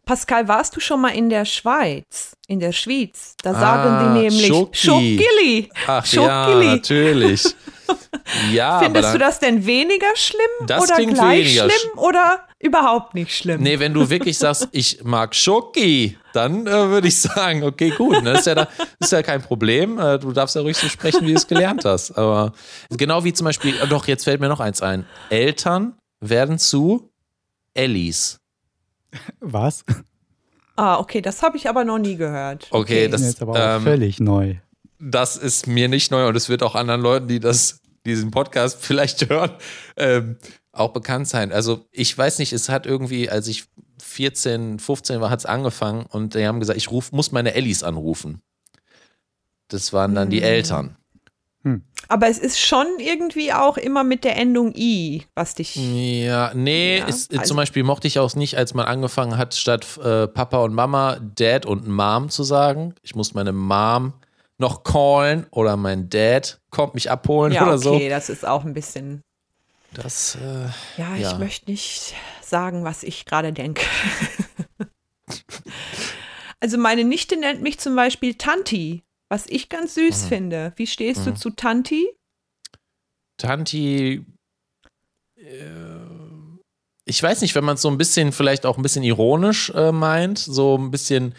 Pascal, warst du schon mal in der Schweiz? In der Schweiz? Da Ah, sagen die nämlich Schoki. Schokili. Ach ja, Schokili. natürlich. Ja, aber Findest dann, du das denn weniger schlimm Das oder klingt gleich weniger schlimm oder Überhaupt nicht schlimm. Nee, wenn du wirklich sagst, ich mag Schoki, dann äh, würde ich sagen, okay, gut, ne? ist, ja da, ist ja kein Problem. Äh, du darfst ja ruhig so sprechen, wie du es gelernt hast. Aber genau wie zum Beispiel, äh, doch, jetzt fällt mir noch eins ein. Eltern werden zu Ellis. Was? Ah, okay, das habe ich aber noch nie gehört. Okay, Das das, ist jetzt aber auch ähm, völlig neu. das ist mir nicht neu und es wird auch anderen Leuten, die das, diesen Podcast vielleicht hören, ähm, auch bekannt sein. Also ich weiß nicht, es hat irgendwie, als ich 14, 15 war, hat es angefangen und die haben gesagt, ich ruf, muss meine Ellis anrufen. Das waren dann die Eltern. Aber es ist schon irgendwie auch immer mit der Endung I, was dich. Ja, nee, Ja, ist, also- zum Beispiel mochte ich auch nicht, als man angefangen hat, statt äh, Papa und Mama Dad und Mom zu sagen. Ich muss meine Mom noch callen oder mein Dad kommt mich abholen Ja, oder so. okay, das ist auch ein bisschen. Das, äh, Ja, Ja. ich möchte nicht sagen, was ich gerade denke. also meine Nichte nennt mich zum Beispiel Tanti, was ich ganz süß Mhm. finde. Wie stehst Mhm. du zu Tanti? Tanti, äh, ich weiß nicht, wenn man es so ein bisschen, vielleicht auch ein bisschen ironisch äh, meint, so ein bisschen,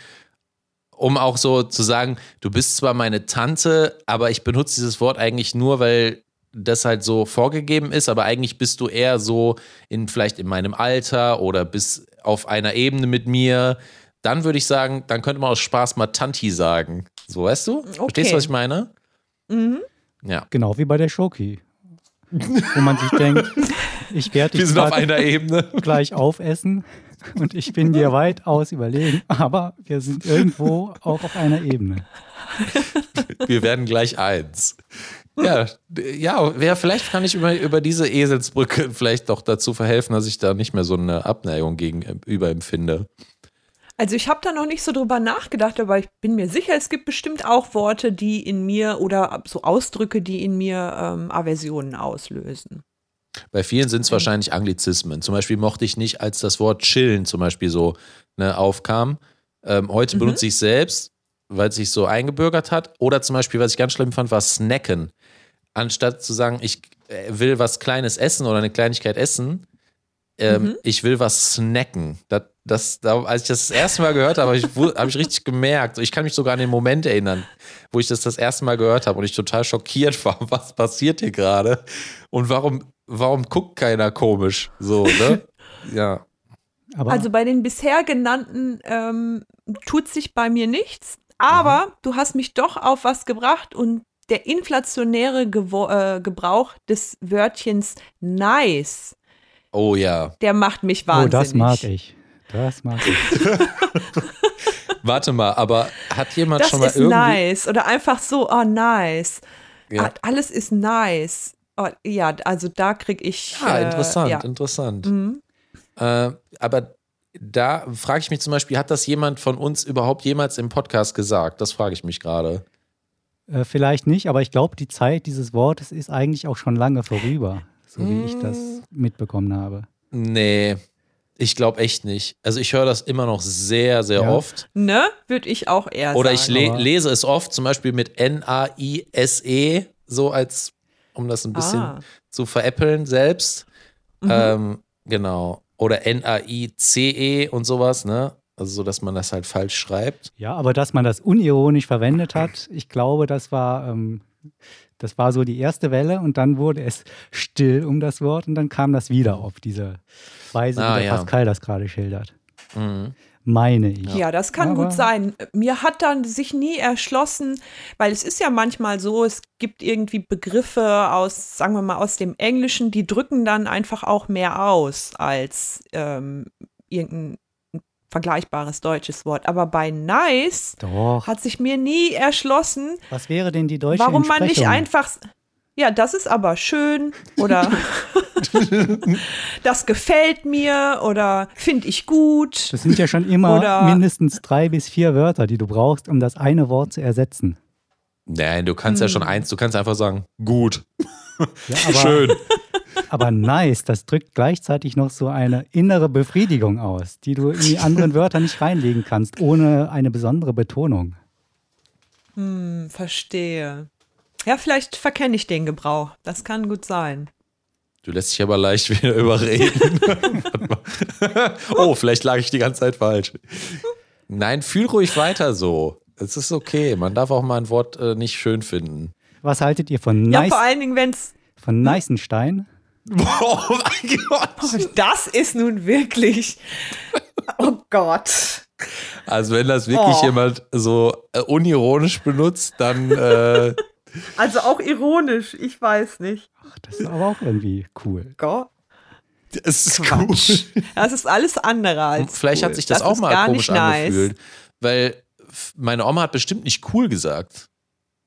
um auch so zu sagen, du bist zwar meine Tante, aber ich benutze dieses Wort eigentlich nur, weil das halt so vorgegeben ist, aber eigentlich bist du eher so in vielleicht in meinem Alter oder bist auf einer Ebene mit mir. Dann würde ich sagen, dann könnte man aus Spaß mal Tanti sagen. So, weißt du? Verstehst Okay. du, was ich meine? Mhm. Ja. Genau wie bei der Schoki. Wo man sich denkt, ich werde dich sind auf einer Ebene. gleich aufessen und ich bin dir weitaus überlegen, aber wir sind irgendwo auch auf einer Ebene. Wir werden gleich eins. Ja, ja, wer, vielleicht kann ich über, über diese Eselsbrücke vielleicht doch dazu verhelfen, dass ich da nicht mehr so eine Abneigung gegenüber empfinde. Also ich habe da noch nicht so drüber nachgedacht, aber ich bin mir sicher, es gibt bestimmt auch Worte, die in mir oder so Ausdrücke, die in mir ähm, Aversionen auslösen. Bei vielen sind es wahrscheinlich Anglizismen. Zum Beispiel mochte ich nicht, als das Wort chillen zum Beispiel so ne, aufkam. Ähm, heute Mhm. benutze ich es selbst, weil es sich so eingebürgert hat. Oder zum Beispiel, was ich ganz schlimm fand, war snacken. Anstatt zu sagen, ich äh, will was Kleines essen oder eine Kleinigkeit essen, ähm, Mhm. ich will was snacken. Das, das, da, als ich das das erste Mal gehört habe, habe ich, habe ich richtig gemerkt. Ich kann mich sogar an den Moment erinnern, wo ich das das erste Mal gehört habe und ich total schockiert war. Was passiert hier gerade? Und warum, warum guckt keiner komisch? So, ne? Ja. Aber Also bei den bisher genannten ähm, tut sich bei mir nichts, aber du hast mich doch auf was gebracht und der inflationäre Gewo äh, Gebrauch des Wörtchens nice, Oh ja. der macht mich oh, wahnsinnig. das mag ich. Das mag ich. Warte mal, aber hat jemand Das schon mal ist irgendwie. nice oder einfach so, oh nice. Ja. Ah, Alles ist nice. Oh, ja, also da krieg ich. Ja, äh, interessant, ja. interessant. Mhm. Äh, aber da frage ich mich zum Beispiel, hat das jemand von uns überhaupt jemals im Podcast gesagt? Das frage ich mich gerade. Äh, vielleicht nicht, aber ich glaube, die Zeit dieses Wortes ist eigentlich auch schon lange vorüber, so wie ich das Mm. mitbekommen habe. Nee, ich glaube echt nicht. Also ich höre das immer noch sehr, sehr Ja. oft. Ne, würde ich auch eher Oder ich sagen. le aber- lese es oft, zum Beispiel mit N-A-I-S-E, E, so als, um das ein bisschen Ah. zu veräppeln selbst. Mhm. Ähm, genau. Oder N-A-I-C-E und sowas, ne? Also so, dass man das halt falsch schreibt. Ja, aber dass man das unironisch verwendet hat, ich glaube, das war, ähm, das war so die erste Welle und dann wurde es still um das Wort und dann kam das wieder auf diese Weise, Ah, wie der ja. Pascal das gerade schildert. Mhm. Meine ich. Ja, das kann Aber- gut sein. Mir hat dann sich nie erschlossen, weil es ist ja manchmal so, es gibt irgendwie Begriffe aus, sagen wir mal, aus dem Englischen, die drücken dann einfach auch mehr aus als ähm, irgendein vergleichbares deutsches Wort. Aber bei nice Doch. hat sich mir nie erschlossen, Was wäre denn die deutsche warum man nicht einfach, ja, das ist aber schön oder das gefällt mir oder finde ich gut. Das sind ja schon immer Oder- mindestens drei bis vier Wörter, die du brauchst, um das eine Wort zu ersetzen. Nein, du kannst ja schon Hm. eins, du kannst einfach sagen, gut, Ja, aber, schön. Aber nice, das drückt gleichzeitig noch so eine innere Befriedigung aus, die du in die anderen Wörter nicht reinlegen kannst, ohne eine besondere Betonung. Hm, verstehe. Ja, vielleicht verkenne ich den Gebrauch. Das kann gut sein. Du lässt dich aber leicht wieder überreden. oh, vielleicht lag ich die ganze Zeit falsch. Nein, fühl ruhig weiter so. Es ist okay. Man darf auch mal ein Wort äh, nicht schön finden. Was haltet ihr von Ja, nice, vor allen Dingen, wenn es. von Neisenstein? Oh mein Gott. Das ist nun wirklich. Oh Gott. Also wenn das wirklich Oh. jemand so äh, unironisch benutzt, dann äh, Also auch ironisch, ich weiß nicht. Ach, das ist aber auch irgendwie cool. Gott. es ist Quatsch. cool. Das ist alles andere als. Vielleicht cool. hat sich das, auch ist mal gar komisch nicht nice. angefühlt. Weil meine Oma hat bestimmt nicht cool gesagt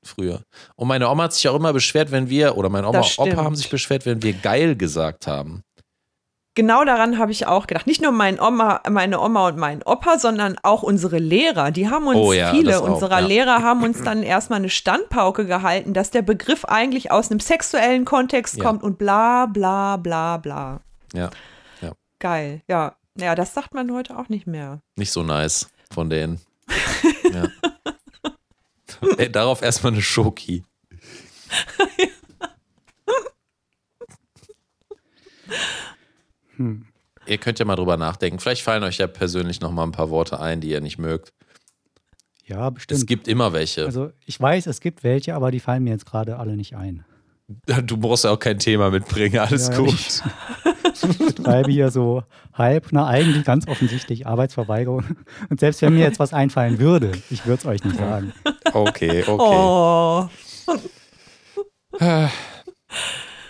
früher. Und meine Oma hat sich auch immer beschwert, wenn wir, oder meine Oma und Opa haben sich beschwert, wenn wir geil gesagt haben. Genau daran habe ich auch gedacht. Nicht nur mein Oma, meine Oma und mein Opa, sondern auch unsere Lehrer. Die haben uns, Oh ja, viele auch, unserer ja. Lehrer haben uns dann erstmal eine Standpauke gehalten, dass der Begriff eigentlich aus einem sexuellen Kontext Ja. kommt und bla bla bla bla. Ja, Geil, ja. Ja, das sagt man heute auch nicht mehr. nicht so nice von denen. ja. Ey, darauf erstmal eine Schoki. Hm. Ihr könnt ja mal drüber nachdenken. Vielleicht fallen euch ja persönlich noch mal ein paar Worte ein, die ihr nicht mögt. Ja, bestimmt. Es gibt immer welche. also ich weiß, es gibt welche, aber die fallen mir jetzt gerade alle nicht ein. Du brauchst ja auch kein Thema mitbringen, alles Ja, gut. Ich schreibe hier so halb, na eigentlich ganz offensichtlich Arbeitsverweigerung. Und selbst wenn mir jetzt was einfallen würde, ich würde es euch nicht sagen. Okay, okay. Oh,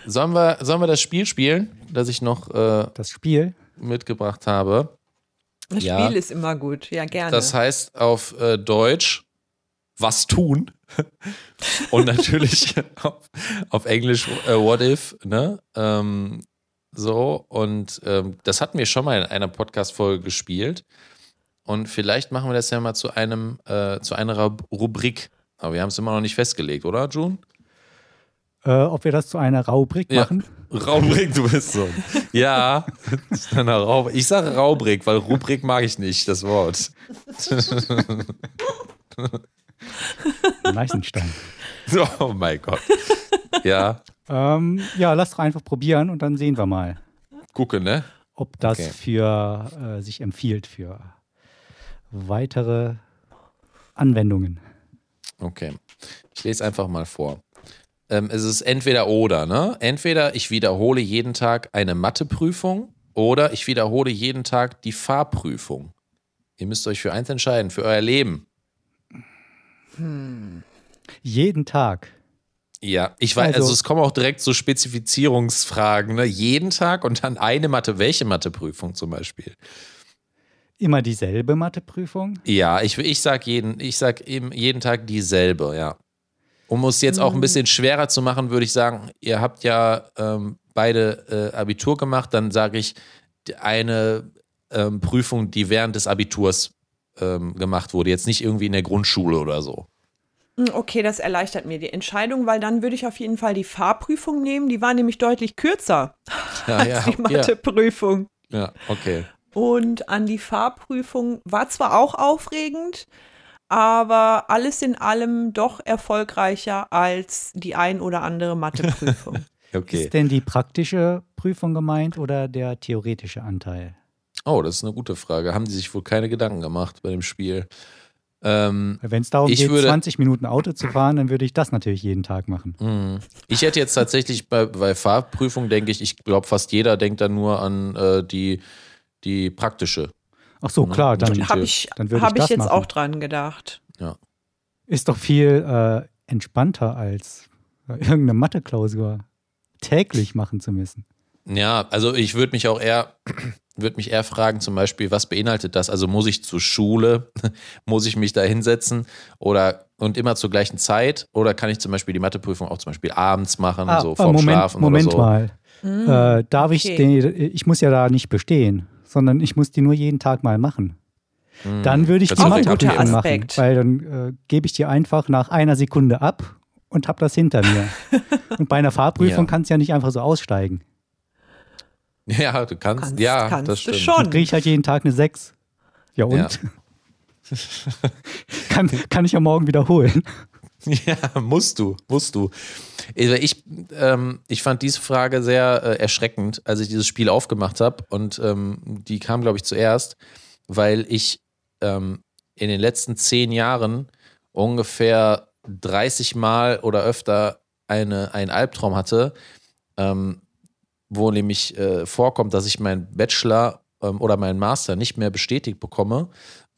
Sollen, wir, sollen wir das Spiel spielen, das ich noch äh, Das Spiel, mitgebracht habe? das Ja. Spiel ist immer gut. Ja, gerne. Das heißt auf äh, Deutsch was tun. Und natürlich auf, auf Englisch äh, what if, ne? Ähm, so, und ähm, das hatten wir schon mal in einer Podcast-Folge gespielt. Und vielleicht machen wir das ja mal zu einem, äh, zu einer Rub- Rubrik. Aber wir haben es immer noch nicht festgelegt, oder, June? äh, ob wir das zu einer Rubrik Ja. machen. Rubrik, du bist so. Ja, ich sage Rubrik, weil Rubrik mag ich nicht, das Wort. Neisenstein. So, oh mein Gott. Ja, Ähm, ja, lass doch einfach probieren und dann sehen wir mal, gucke, ne? ob das Okay. für äh, sich empfiehlt für weitere Anwendungen. Okay. Ich lese einfach mal vor. Ähm, es ist entweder oder, ne? Entweder ich wiederhole jeden Tag eine Matheprüfung oder ich wiederhole jeden Tag die Fahrprüfung. Ihr müsst euch für eins entscheiden, für euer Leben. Jeden Tag. Ja, ich weiß, also, Also- es kommen auch direkt so Spezifizierungsfragen, ne? Jeden Tag und dann eine Mathe, welche Matheprüfung zum Beispiel? Immer dieselbe Matheprüfung. Ja, ich, ich sag jeden, ich sag eben jeden Tag dieselbe, ja. Um es jetzt auch ein bisschen schwerer zu machen, würde ich sagen, ihr habt ja ähm, beide äh, Abitur gemacht, dann sage ich eine ähm, Prüfung, die während des Abiturs ähm, gemacht wurde, jetzt nicht irgendwie in der Grundschule oder so. Hm, Okay, das erleichtert mir die Entscheidung, weil dann würde ich auf jeden Fall die Fahrprüfung nehmen. Die war nämlich deutlich kürzer Ja, als ja, die Matheprüfung. ja, ja, okay. Und an die Fahrprüfung war zwar auch aufregend, aber alles in allem doch erfolgreicher als die ein oder andere Matheprüfung. Okay. Ist denn die praktische Prüfung gemeint oder der theoretische Anteil? Oh, das ist eine gute Frage. Haben die sich wohl keine Gedanken gemacht bei dem Spiel? Ähm, Wenn es darum Ich geht, würde- 20 Minuten Auto zu fahren, dann würde ich das natürlich jeden Tag machen. Mhm. Ich hätte jetzt tatsächlich bei, bei Fahrprüfung, denke ich, ich glaube, fast jeder denkt dann nur an äh, die, die praktische. Ach so, klar, dann Habe ich, Dann würde ich hab ich das jetzt machen. auch dran gedacht. ist doch viel äh, entspannter als äh, irgendeine Mathe-Klausur täglich machen zu müssen. Ja, also ich würde mich auch eher, würde mich eher fragen, zum Beispiel, was beinhaltet das? Also muss ich zur Schule, muss ich mich da hinsetzen oder und immer zur gleichen Zeit? Oder kann ich zum Beispiel die Matheprüfung auch zum Beispiel abends machen, so ah, vorm Moment, Schlafen Moment oder so? mal. Hm, Äh, darf ich okay. den, ich muss ja da nicht bestehen, sondern ich muss die nur jeden Tag mal machen. Mhm. Dann würde ich Das die Matheprüfung machen, Aspekt. weil dann äh, gebe ich die einfach nach einer Sekunde ab und habe das hinter mir. und bei einer Fahrprüfung Ja. kannst du ja nicht einfach so aussteigen. Ja, du kannst, Kannst- ja, kannst das du stimmt. schon. Dann kriege ich halt jeden Tag eine 6. Ja und? Ja. kann, kann ich ja morgen wiederholen. Ja, musst du, musst du. Also ich, ähm, ich fand diese Frage sehr äh, erschreckend, als ich dieses Spiel aufgemacht habe. Und ähm, die kam, glaube ich, zuerst, weil ich ähm, in den letzten zehn Jahren ungefähr 30 Mal oder öfter eine, einen Albtraum hatte, ähm, wo nämlich äh, vorkommt, dass ich meinen Bachelor ähm, oder meinen Master nicht mehr bestätigt bekomme,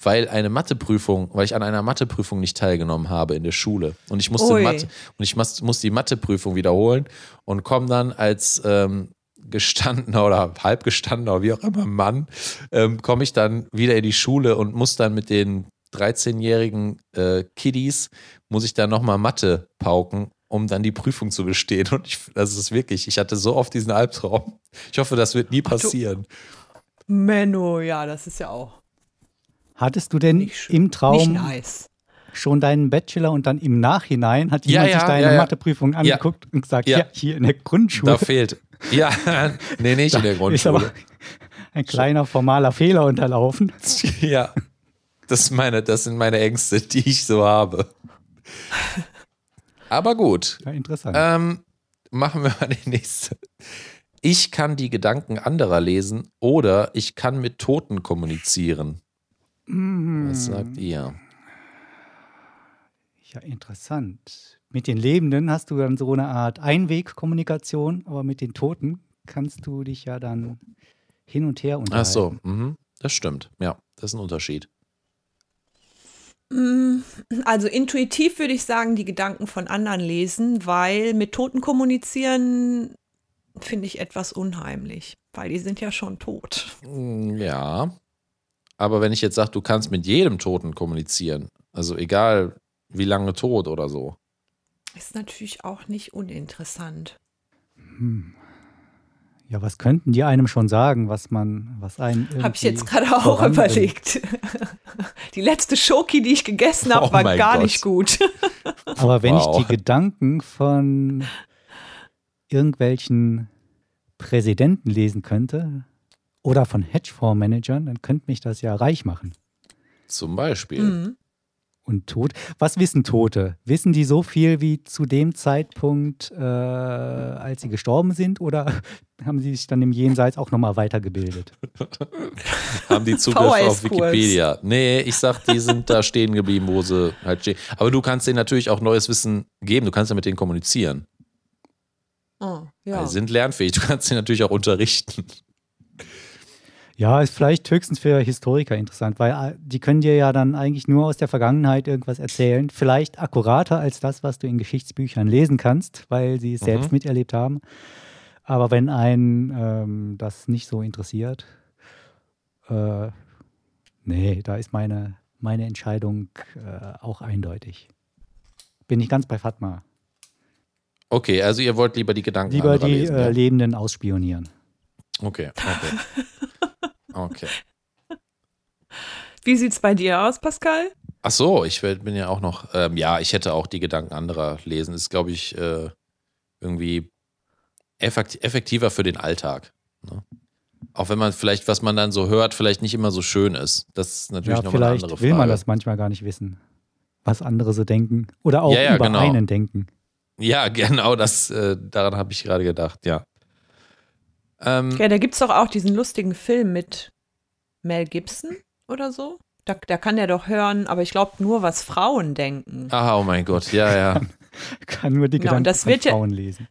weil eine Matheprüfung, weil ich an einer Matheprüfung nicht teilgenommen habe in der Schule. Und ich musste, Mathe, und ich muss, muss die Matheprüfung wiederholen und komme dann als ähm, gestandener oder halbgestandener wie auch immer Mann, ähm, komme ich dann wieder in die Schule und muss dann mit den 13-jährigen äh, Kiddies, muss ich dann nochmal Mathe pauken, um dann die Prüfung zu bestehen. Und ich, das ist wirklich, ich hatte so oft diesen Albtraum. Ich hoffe, das wird nie passieren. Menno, ja, das ist ja auch. Hattest du denn nicht, im Traum nice. schon deinen Bachelor und dann im Nachhinein hat jemand ja, ja, sich deine ja, Matheprüfung angeguckt und gesagt, ja. hier in der Grundschule. Da fehlt. Ja, nee, nicht in der Grundschule. Ist aber ein kleiner formaler Fehler unterlaufen. Ja. Das, meine, das sind meine Ängste, die ich so habe. Aber gut. Ja, interessant. Ähm, machen wir mal die nächste. Ich kann die Gedanken anderer lesen oder ich kann mit Toten kommunizieren. Mm. Was sagt ihr? Ja, interessant. Mit den Lebenden hast du dann so eine Art Einwegkommunikation, aber mit den Toten kannst du dich ja dann hin und her unterhalten. Ach so, mhm. das stimmt. Ja, das ist ein Unterschied. Mm, also intuitiv würde ich sagen, die Gedanken von anderen lesen, weil mit Toten kommunizieren finde ich etwas unheimlich, weil die sind ja schon tot. Mm, ja. Aber wenn ich jetzt sage, du kannst mit jedem Toten kommunizieren, also egal wie lange tot oder so. Ist natürlich auch nicht uninteressant. Hm. Ja, was könnten die einem schon sagen, was man, was einen. Habe ich jetzt gerade auch überlegt. Die letzte Schoki, die ich gegessen habe, oh war gar Gott. nicht gut. Aber wenn wow. ich die Gedanken von irgendwelchen Präsidenten lesen könnte oder von Hedgefondsmanagern, dann könnte mich das ja reich machen. Zum Beispiel. Mhm und tot. Was wissen Tote? Wissen die so viel wie zu dem Zeitpunkt, äh, als sie gestorben sind, oder haben sie sich dann im Jenseits auch nochmal weitergebildet? haben die Zugriff auf Wikipedia? Nee, ich sag, die sind da stehen geblieben, wo sie halt stehen. Aber du kannst denen natürlich auch neues Wissen geben, du kannst ja mit denen kommunizieren. Oh, ja. Die sind lernfähig, du kannst sie natürlich auch unterrichten. Ja, ist vielleicht höchstens für Historiker interessant, weil äh, die können dir ja dann eigentlich nur aus der Vergangenheit irgendwas erzählen. Vielleicht akkurater als das, was du in Geschichtsbüchern lesen kannst, weil sie es mhm. selbst miterlebt haben. Aber wenn einen ähm, das nicht so interessiert, äh, nee, da ist meine, meine Entscheidung äh, auch eindeutig. Bin ich ganz bei Fatma. Okay, also ihr wollt lieber die Gedanken Lieber die lesen, äh, Lebenden ausspionieren. Okay, okay. Okay. Wie sieht es bei dir aus, Pascal? Ach so, ich bin ja auch noch, ähm, ja, ich hätte auch die Gedanken anderer lesen. Das ist, glaube ich, äh, irgendwie effektiver für den Alltag. Ne? Auch wenn man vielleicht, was man dann so hört, vielleicht nicht immer so schön ist. Das ist natürlich ja, noch eine andere Frage. will man das manchmal gar nicht wissen, was andere so denken. Oder auch ja, ja, über genau. einen denken. Ja, genau, das, äh, daran habe ich gerade gedacht, ja. Ähm, ja, da gibt es doch auch diesen lustigen Film mit Mel Gibson oder so. Da, da kann er doch hören, aber ich glaube nur, was Frauen denken. Ah, oh mein Gott, ja, ja. kann, nur die genau, Gedanken von Frauen ja, lesen.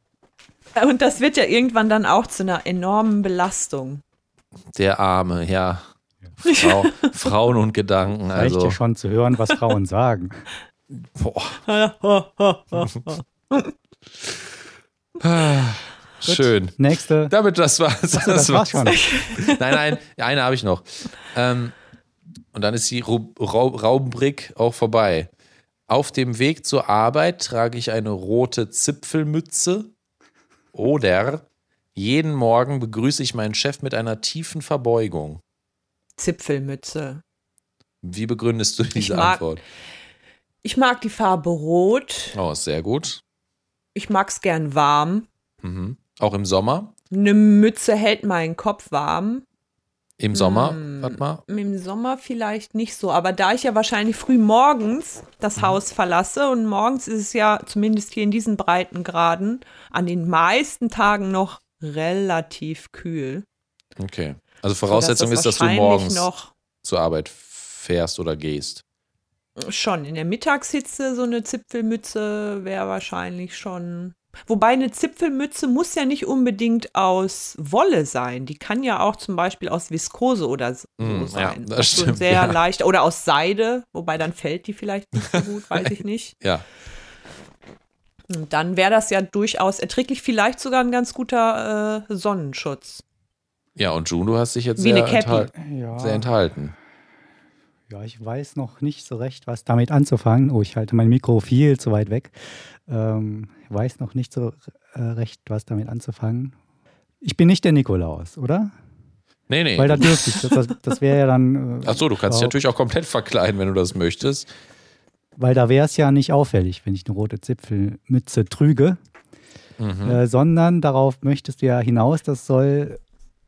Und das wird ja irgendwann dann auch zu einer enormen Belastung. Der Arme, ja. Frau, Frauen und Gedanken. Reicht also. ja schon zu hören, was Frauen sagen. Boah. Schön. Nächste. Damit das war's. Das, das war's schon. nein, nein, eine habe ich noch. Ähm, und dann ist die Raubenbrick auch vorbei. Auf dem Weg zur Arbeit trage ich eine rote Zipfelmütze oder jeden Morgen begrüße ich meinen Chef mit einer tiefen Verbeugung. Zipfelmütze. Wie begründest du diese ich mag, Antwort? Ich mag die Farbe Rot. Oh, sehr gut. Ich mag es gern warm. Mhm. Auch im Sommer? Eine Mütze hält meinen Kopf warm. Im Sommer, Hm. warte mal. Im Sommer vielleicht nicht so, aber da ich ja wahrscheinlich früh morgens das Haus verlasse und morgens ist es ja zumindest hier in diesen Breitengraden an den meisten Tagen noch relativ kühl. Okay. Also Voraussetzung ist, dass du morgens noch zur Arbeit fährst oder gehst. schon in der Mittagshitze so eine Zipfelmütze wäre wahrscheinlich schon. Wobei eine Zipfelmütze muss ja nicht unbedingt aus Wolle sein. Die kann ja auch zum Beispiel aus Viskose oder so Mm, ja, sein. das Also stimmt, sehr ja. leicht. Oder aus Seide, wobei dann fällt die vielleicht nicht so gut, weiß ich nicht. Ja. Und dann wäre das ja durchaus erträglich, vielleicht sogar ein ganz guter äh, Sonnenschutz. Ja, und June, du hast dich jetzt Wie sehr, eine Cappy. enthal Ja, sehr enthalten. Ja, ich weiß noch nicht so recht, was damit anzufangen. Oh, ich halte mein Mikro viel zu weit weg. Ähm, weiß noch nicht so äh, recht, was damit anzufangen. Ich bin nicht der Nikolaus, oder? Nee, nee. Weil da dürfte ich. Das, das, wäre ja dann. Äh, Ach so, du kannst dich natürlich auch komplett verkleiden, wenn du das möchtest. Weil da wäre es ja nicht auffällig, wenn ich eine rote Zipfelmütze trüge, Mhm. äh, sondern darauf möchtest du ja hinaus, das soll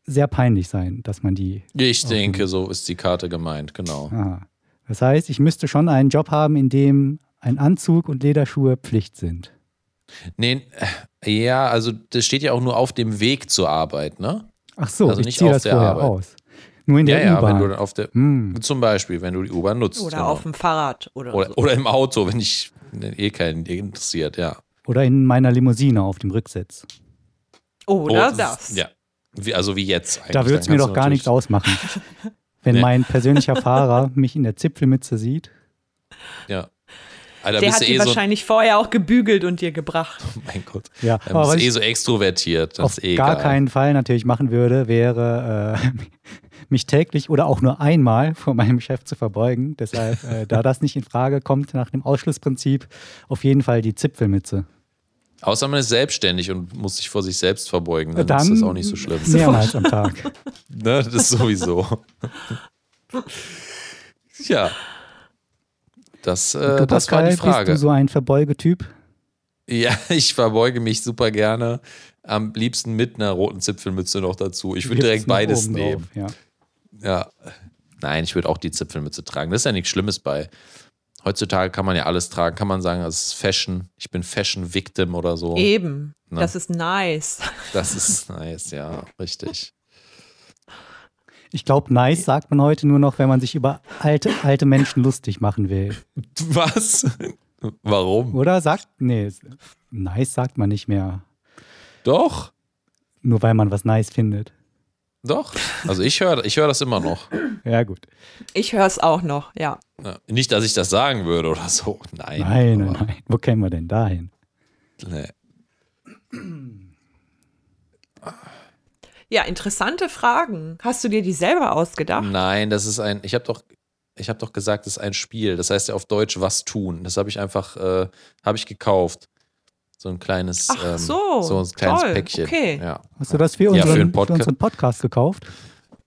sehr peinlich sein, dass man die. Ich denke, so ist die Karte gemeint, genau. Aha. Das heißt, ich müsste schon einen Job haben, in dem ein Anzug und Lederschuhe Pflicht sind. Nee, ja, also das steht ja auch nur auf dem Weg zur Arbeit, ne? Ach so, Also ich nicht ziehe auf das der vorher Arbeit. aus. Nur in Ja, der ja, wenn du U-Bahn. dann auf der, Hm. zum Beispiel, wenn du die U-Bahn nutzt. Oder genau. auf dem Fahrrad oder, oder, so. oder im Auto, wenn ich wenn eh keinen interessiert, ja. Oder in meiner Limousine auf dem Rücksitz. Oder Oh, das. Ja, wie, also wie jetzt eigentlich. Da würde es Dann mir doch gar nichts ausmachen. Wenn Nee. mein persönlicher Fahrer mich in der Zipfelmütze sieht. Ja. Da Der bist hat du die eh so, wahrscheinlich vorher auch gebügelt und dir gebracht. mein Gott, Ja, da aber bist eh so extrovertiert. Das auf ist eh gar keinen Fall natürlich machen würde, wäre äh, mich täglich oder auch nur einmal vor meinem Chef zu verbeugen. Deshalb, äh, da das nicht in Frage kommt nach dem Ausschlussprinzip, auf jeden Fall die Zipfelmütze. Außer man ist selbstständig und muss sich vor sich selbst verbeugen, dann, Dann ist das auch nicht so schlimm. Mehrmals am Tag. Ne, das ist sowieso. ja. Das, äh, du, das war Pascal, die Frage. Bist du so ein Verbeugetyp? Ja, ich verbeuge mich super gerne. Am liebsten mit einer roten Zipfelmütze noch dazu. Ich würde direkt beides nehmen. drauf, Ja. Ja. Nein, ich würde auch die Zipfelmütze tragen. Das ist ja nichts Schlimmes bei. Heutzutage kann man ja alles tragen. Kann man sagen, das ist Fashion. Ich bin Fashion Victim oder so. Eben. Ne? Das ist nice. Das ist nice, ja, richtig. Ich glaube, nice sagt man heute nur noch, wenn man sich über alte, alte Menschen lustig machen will. Was? Warum? Oder sagt, nee, nice sagt man nicht mehr, Doch, nur weil man was nice findet. Doch. Also ich höre ich hör das immer noch. Ja, gut. Ich höre es auch noch, ja. Ja, nicht, dass ich das sagen würde oder so. Nein. Nein, nein, aber- nein. Wo kämen wir denn dahin? Nee. Ja, interessante Fragen. Hast du dir die selber ausgedacht? Nein, das ist ein. Ich habe doch, ich habe doch gesagt, das ist ein Spiel. Das heißt ja auf Deutsch was tun. Das habe ich einfach, äh, habe ich gekauft. So ein kleines, Ach ähm, so, so ein kleines toll, Päckchen. okay. Ja. Hast du das für Ja, unseren, für für einen Podca- unseren Podcast gekauft?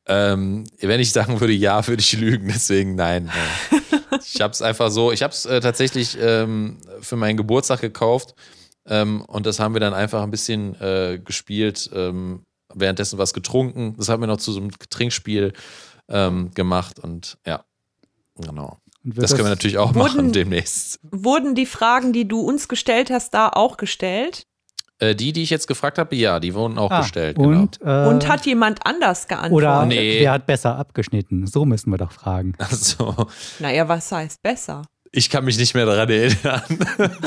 Ähm, wenn ich sagen würde ja, würde ich lügen. Deswegen nein. Äh, ich habe es einfach so. Ich habe es äh, tatsächlich ähm, für meinen Geburtstag gekauft ähm, und das haben wir dann einfach ein bisschen äh, gespielt. Ähm, währenddessen was getrunken. Das haben wir noch zu so einem Trinkspiel ähm, gemacht und ja, genau. Das können wir natürlich auch Wurden- machen demnächst. Wurden die Fragen, die du uns gestellt hast, da auch gestellt? Äh, die, die ich jetzt gefragt habe, ja, die wurden auch Ah, gestellt. Genau. Und, äh, Und hat jemand anders geantwortet? oder Nee. wer hat besser abgeschnitten? So müssen wir doch fragen. Also, Naja, was heißt besser? Ich kann mich nicht mehr daran erinnern.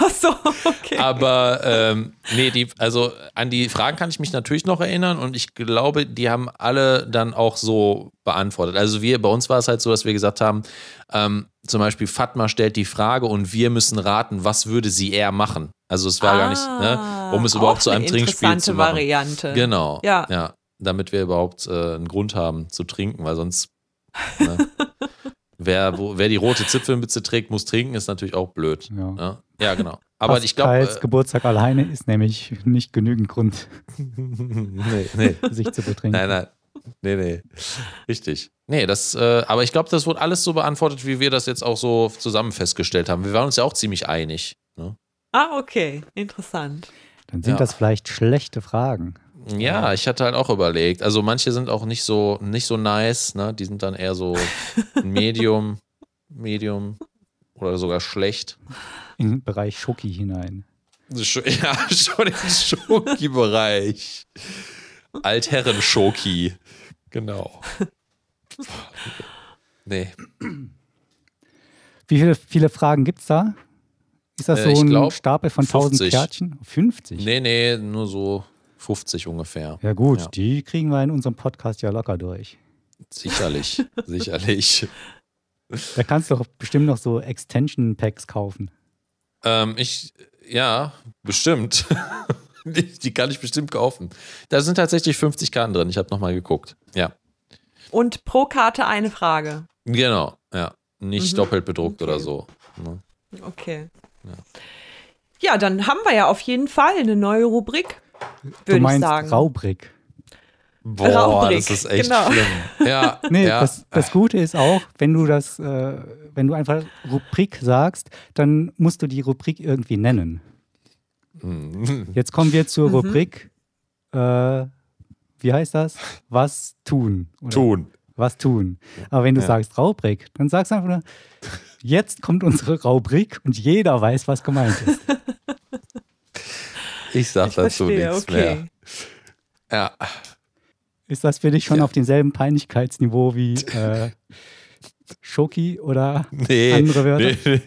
Ach so, okay. Aber ähm, nee, die, also an die Fragen kann ich mich natürlich noch erinnern und ich glaube, die haben alle dann auch so beantwortet. Also wir, bei uns war es halt so, dass wir gesagt haben, ähm, zum Beispiel Fatma stellt die Frage und wir müssen raten, was würde sie eher machen. Also es war gar nicht, ne, um es Ah, überhaupt zu einem eine Trinkspiel zu machen. Variante. Genau. Ja. ja. Damit wir überhaupt äh, einen Grund haben zu trinken, weil sonst. Ne, wer, wo, wer die rote Zipfelmütze trägt, muss trinken, ist natürlich auch blöd. Ja. Ja, ja genau. Aber ich glaube. Pascals Geburtstag alleine ist nämlich nicht genügend Grund, Äh, nee, nee. sich zu betrinken. Nein, nein. Nee, nee. Richtig. Nee, das, äh, aber ich glaube, das wurde alles so beantwortet, wie wir das jetzt auch so zusammen festgestellt haben. Wir waren uns ja auch ziemlich einig. Ne? Ah, okay. Interessant. Dann sind Ja. das vielleicht schlechte Fragen. Ja, ich hatte halt auch überlegt. Also manche sind auch nicht so, nicht so nice, ne? Die sind dann eher so Medium, Medium oder sogar schlecht. In den Bereich Schoki hinein. Ja, schon im Schoki-Bereich. Altherren-Schoki. Genau. Nee. Wie viele, viele Fragen gibt es da? Ist das Äh, so ein glaub, Stapel von 1000 50. Kärtchen? 50? Nee, nee, nur so 50 ungefähr. Ja gut, Ja. die kriegen wir in unserem Podcast ja locker durch. Sicherlich, sicherlich. Da kannst du doch bestimmt noch so Extension Packs kaufen. Ähm, ich, ja, bestimmt. die, kann ich bestimmt kaufen. Da sind tatsächlich 50 Karten drin. Ich habe nochmal geguckt. Ja, Und pro Karte eine Frage. genau. Ja, nicht Mhm. doppelt bedruckt Okay. oder so. Ne? Okay. Ja. dann haben wir ja auf jeden Fall eine neue Rubrik, du meinst sagen. Raubrick. Boah, Raubrick, das ist echt genau. schlimm. Ja, Nee, ja. das, das Gute ist auch, wenn du das, äh, wenn du einfach Rubrik sagst, dann musst du die Rubrik irgendwie nennen. Hm. Jetzt kommen wir zur Mhm. Rubrik, äh, wie heißt das? Was tun? Oder Tun. Was tun. Aber wenn du Ja. sagst Rubrik, dann sagst du einfach nur, jetzt kommt unsere Rubrik und jeder weiß, was gemeint ist. Ich sag Ich dazu verstehe, nichts okay. mehr. Ja, Ist das für dich schon Ja. auf demselben Peinlichkeitsniveau wie äh, Schoki oder nee. andere Wörter? Nee, nee.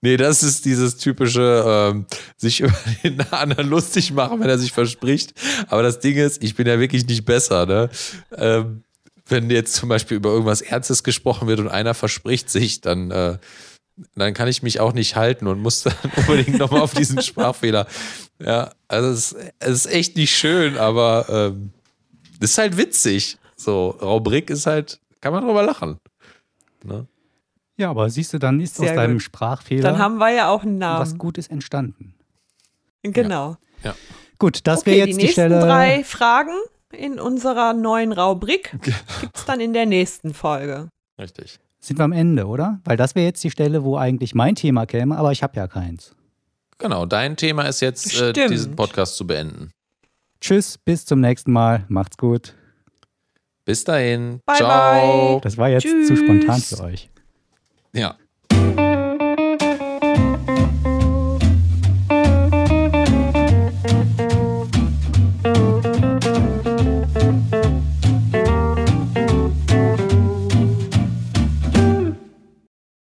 Nee, das ist dieses typische, ähm, sich über den anderen lustig machen, wenn er sich verspricht. Aber das Ding ist, ich bin ja wirklich nicht besser, ne? Ähm, wenn jetzt zum Beispiel über irgendwas Ernstes gesprochen wird und einer verspricht sich, dann, äh, dann kann ich mich auch nicht halten und muss dann unbedingt nochmal auf diesen Sprachfehler. Ja, also es, es ist echt nicht schön, aber ähm, es ist halt witzig. So, Raubrick ist halt, kann man drüber lachen. Ne? Ja, aber siehst du, dann ist Sehr aus deinem gut. Sprachfehler Dann haben wir ja auch einen was Namen. Gutes entstanden. Genau. Gut, das okay, wäre die jetzt die, nächsten Stelle. drei Fragen in unserer neuen Rubrik gibt es dann in der nächsten Folge. Richtig. Sind wir am Ende, oder? Weil das wäre jetzt die Stelle, wo eigentlich mein Thema käme, aber ich habe ja keins. Genau, dein Thema ist jetzt, äh, diesen Podcast zu beenden. Tschüss, bis zum nächsten Mal. Macht's gut. Bis dahin. Bye, Ciao. bye. Das war jetzt zu Tschüss. spontan für euch. Ja.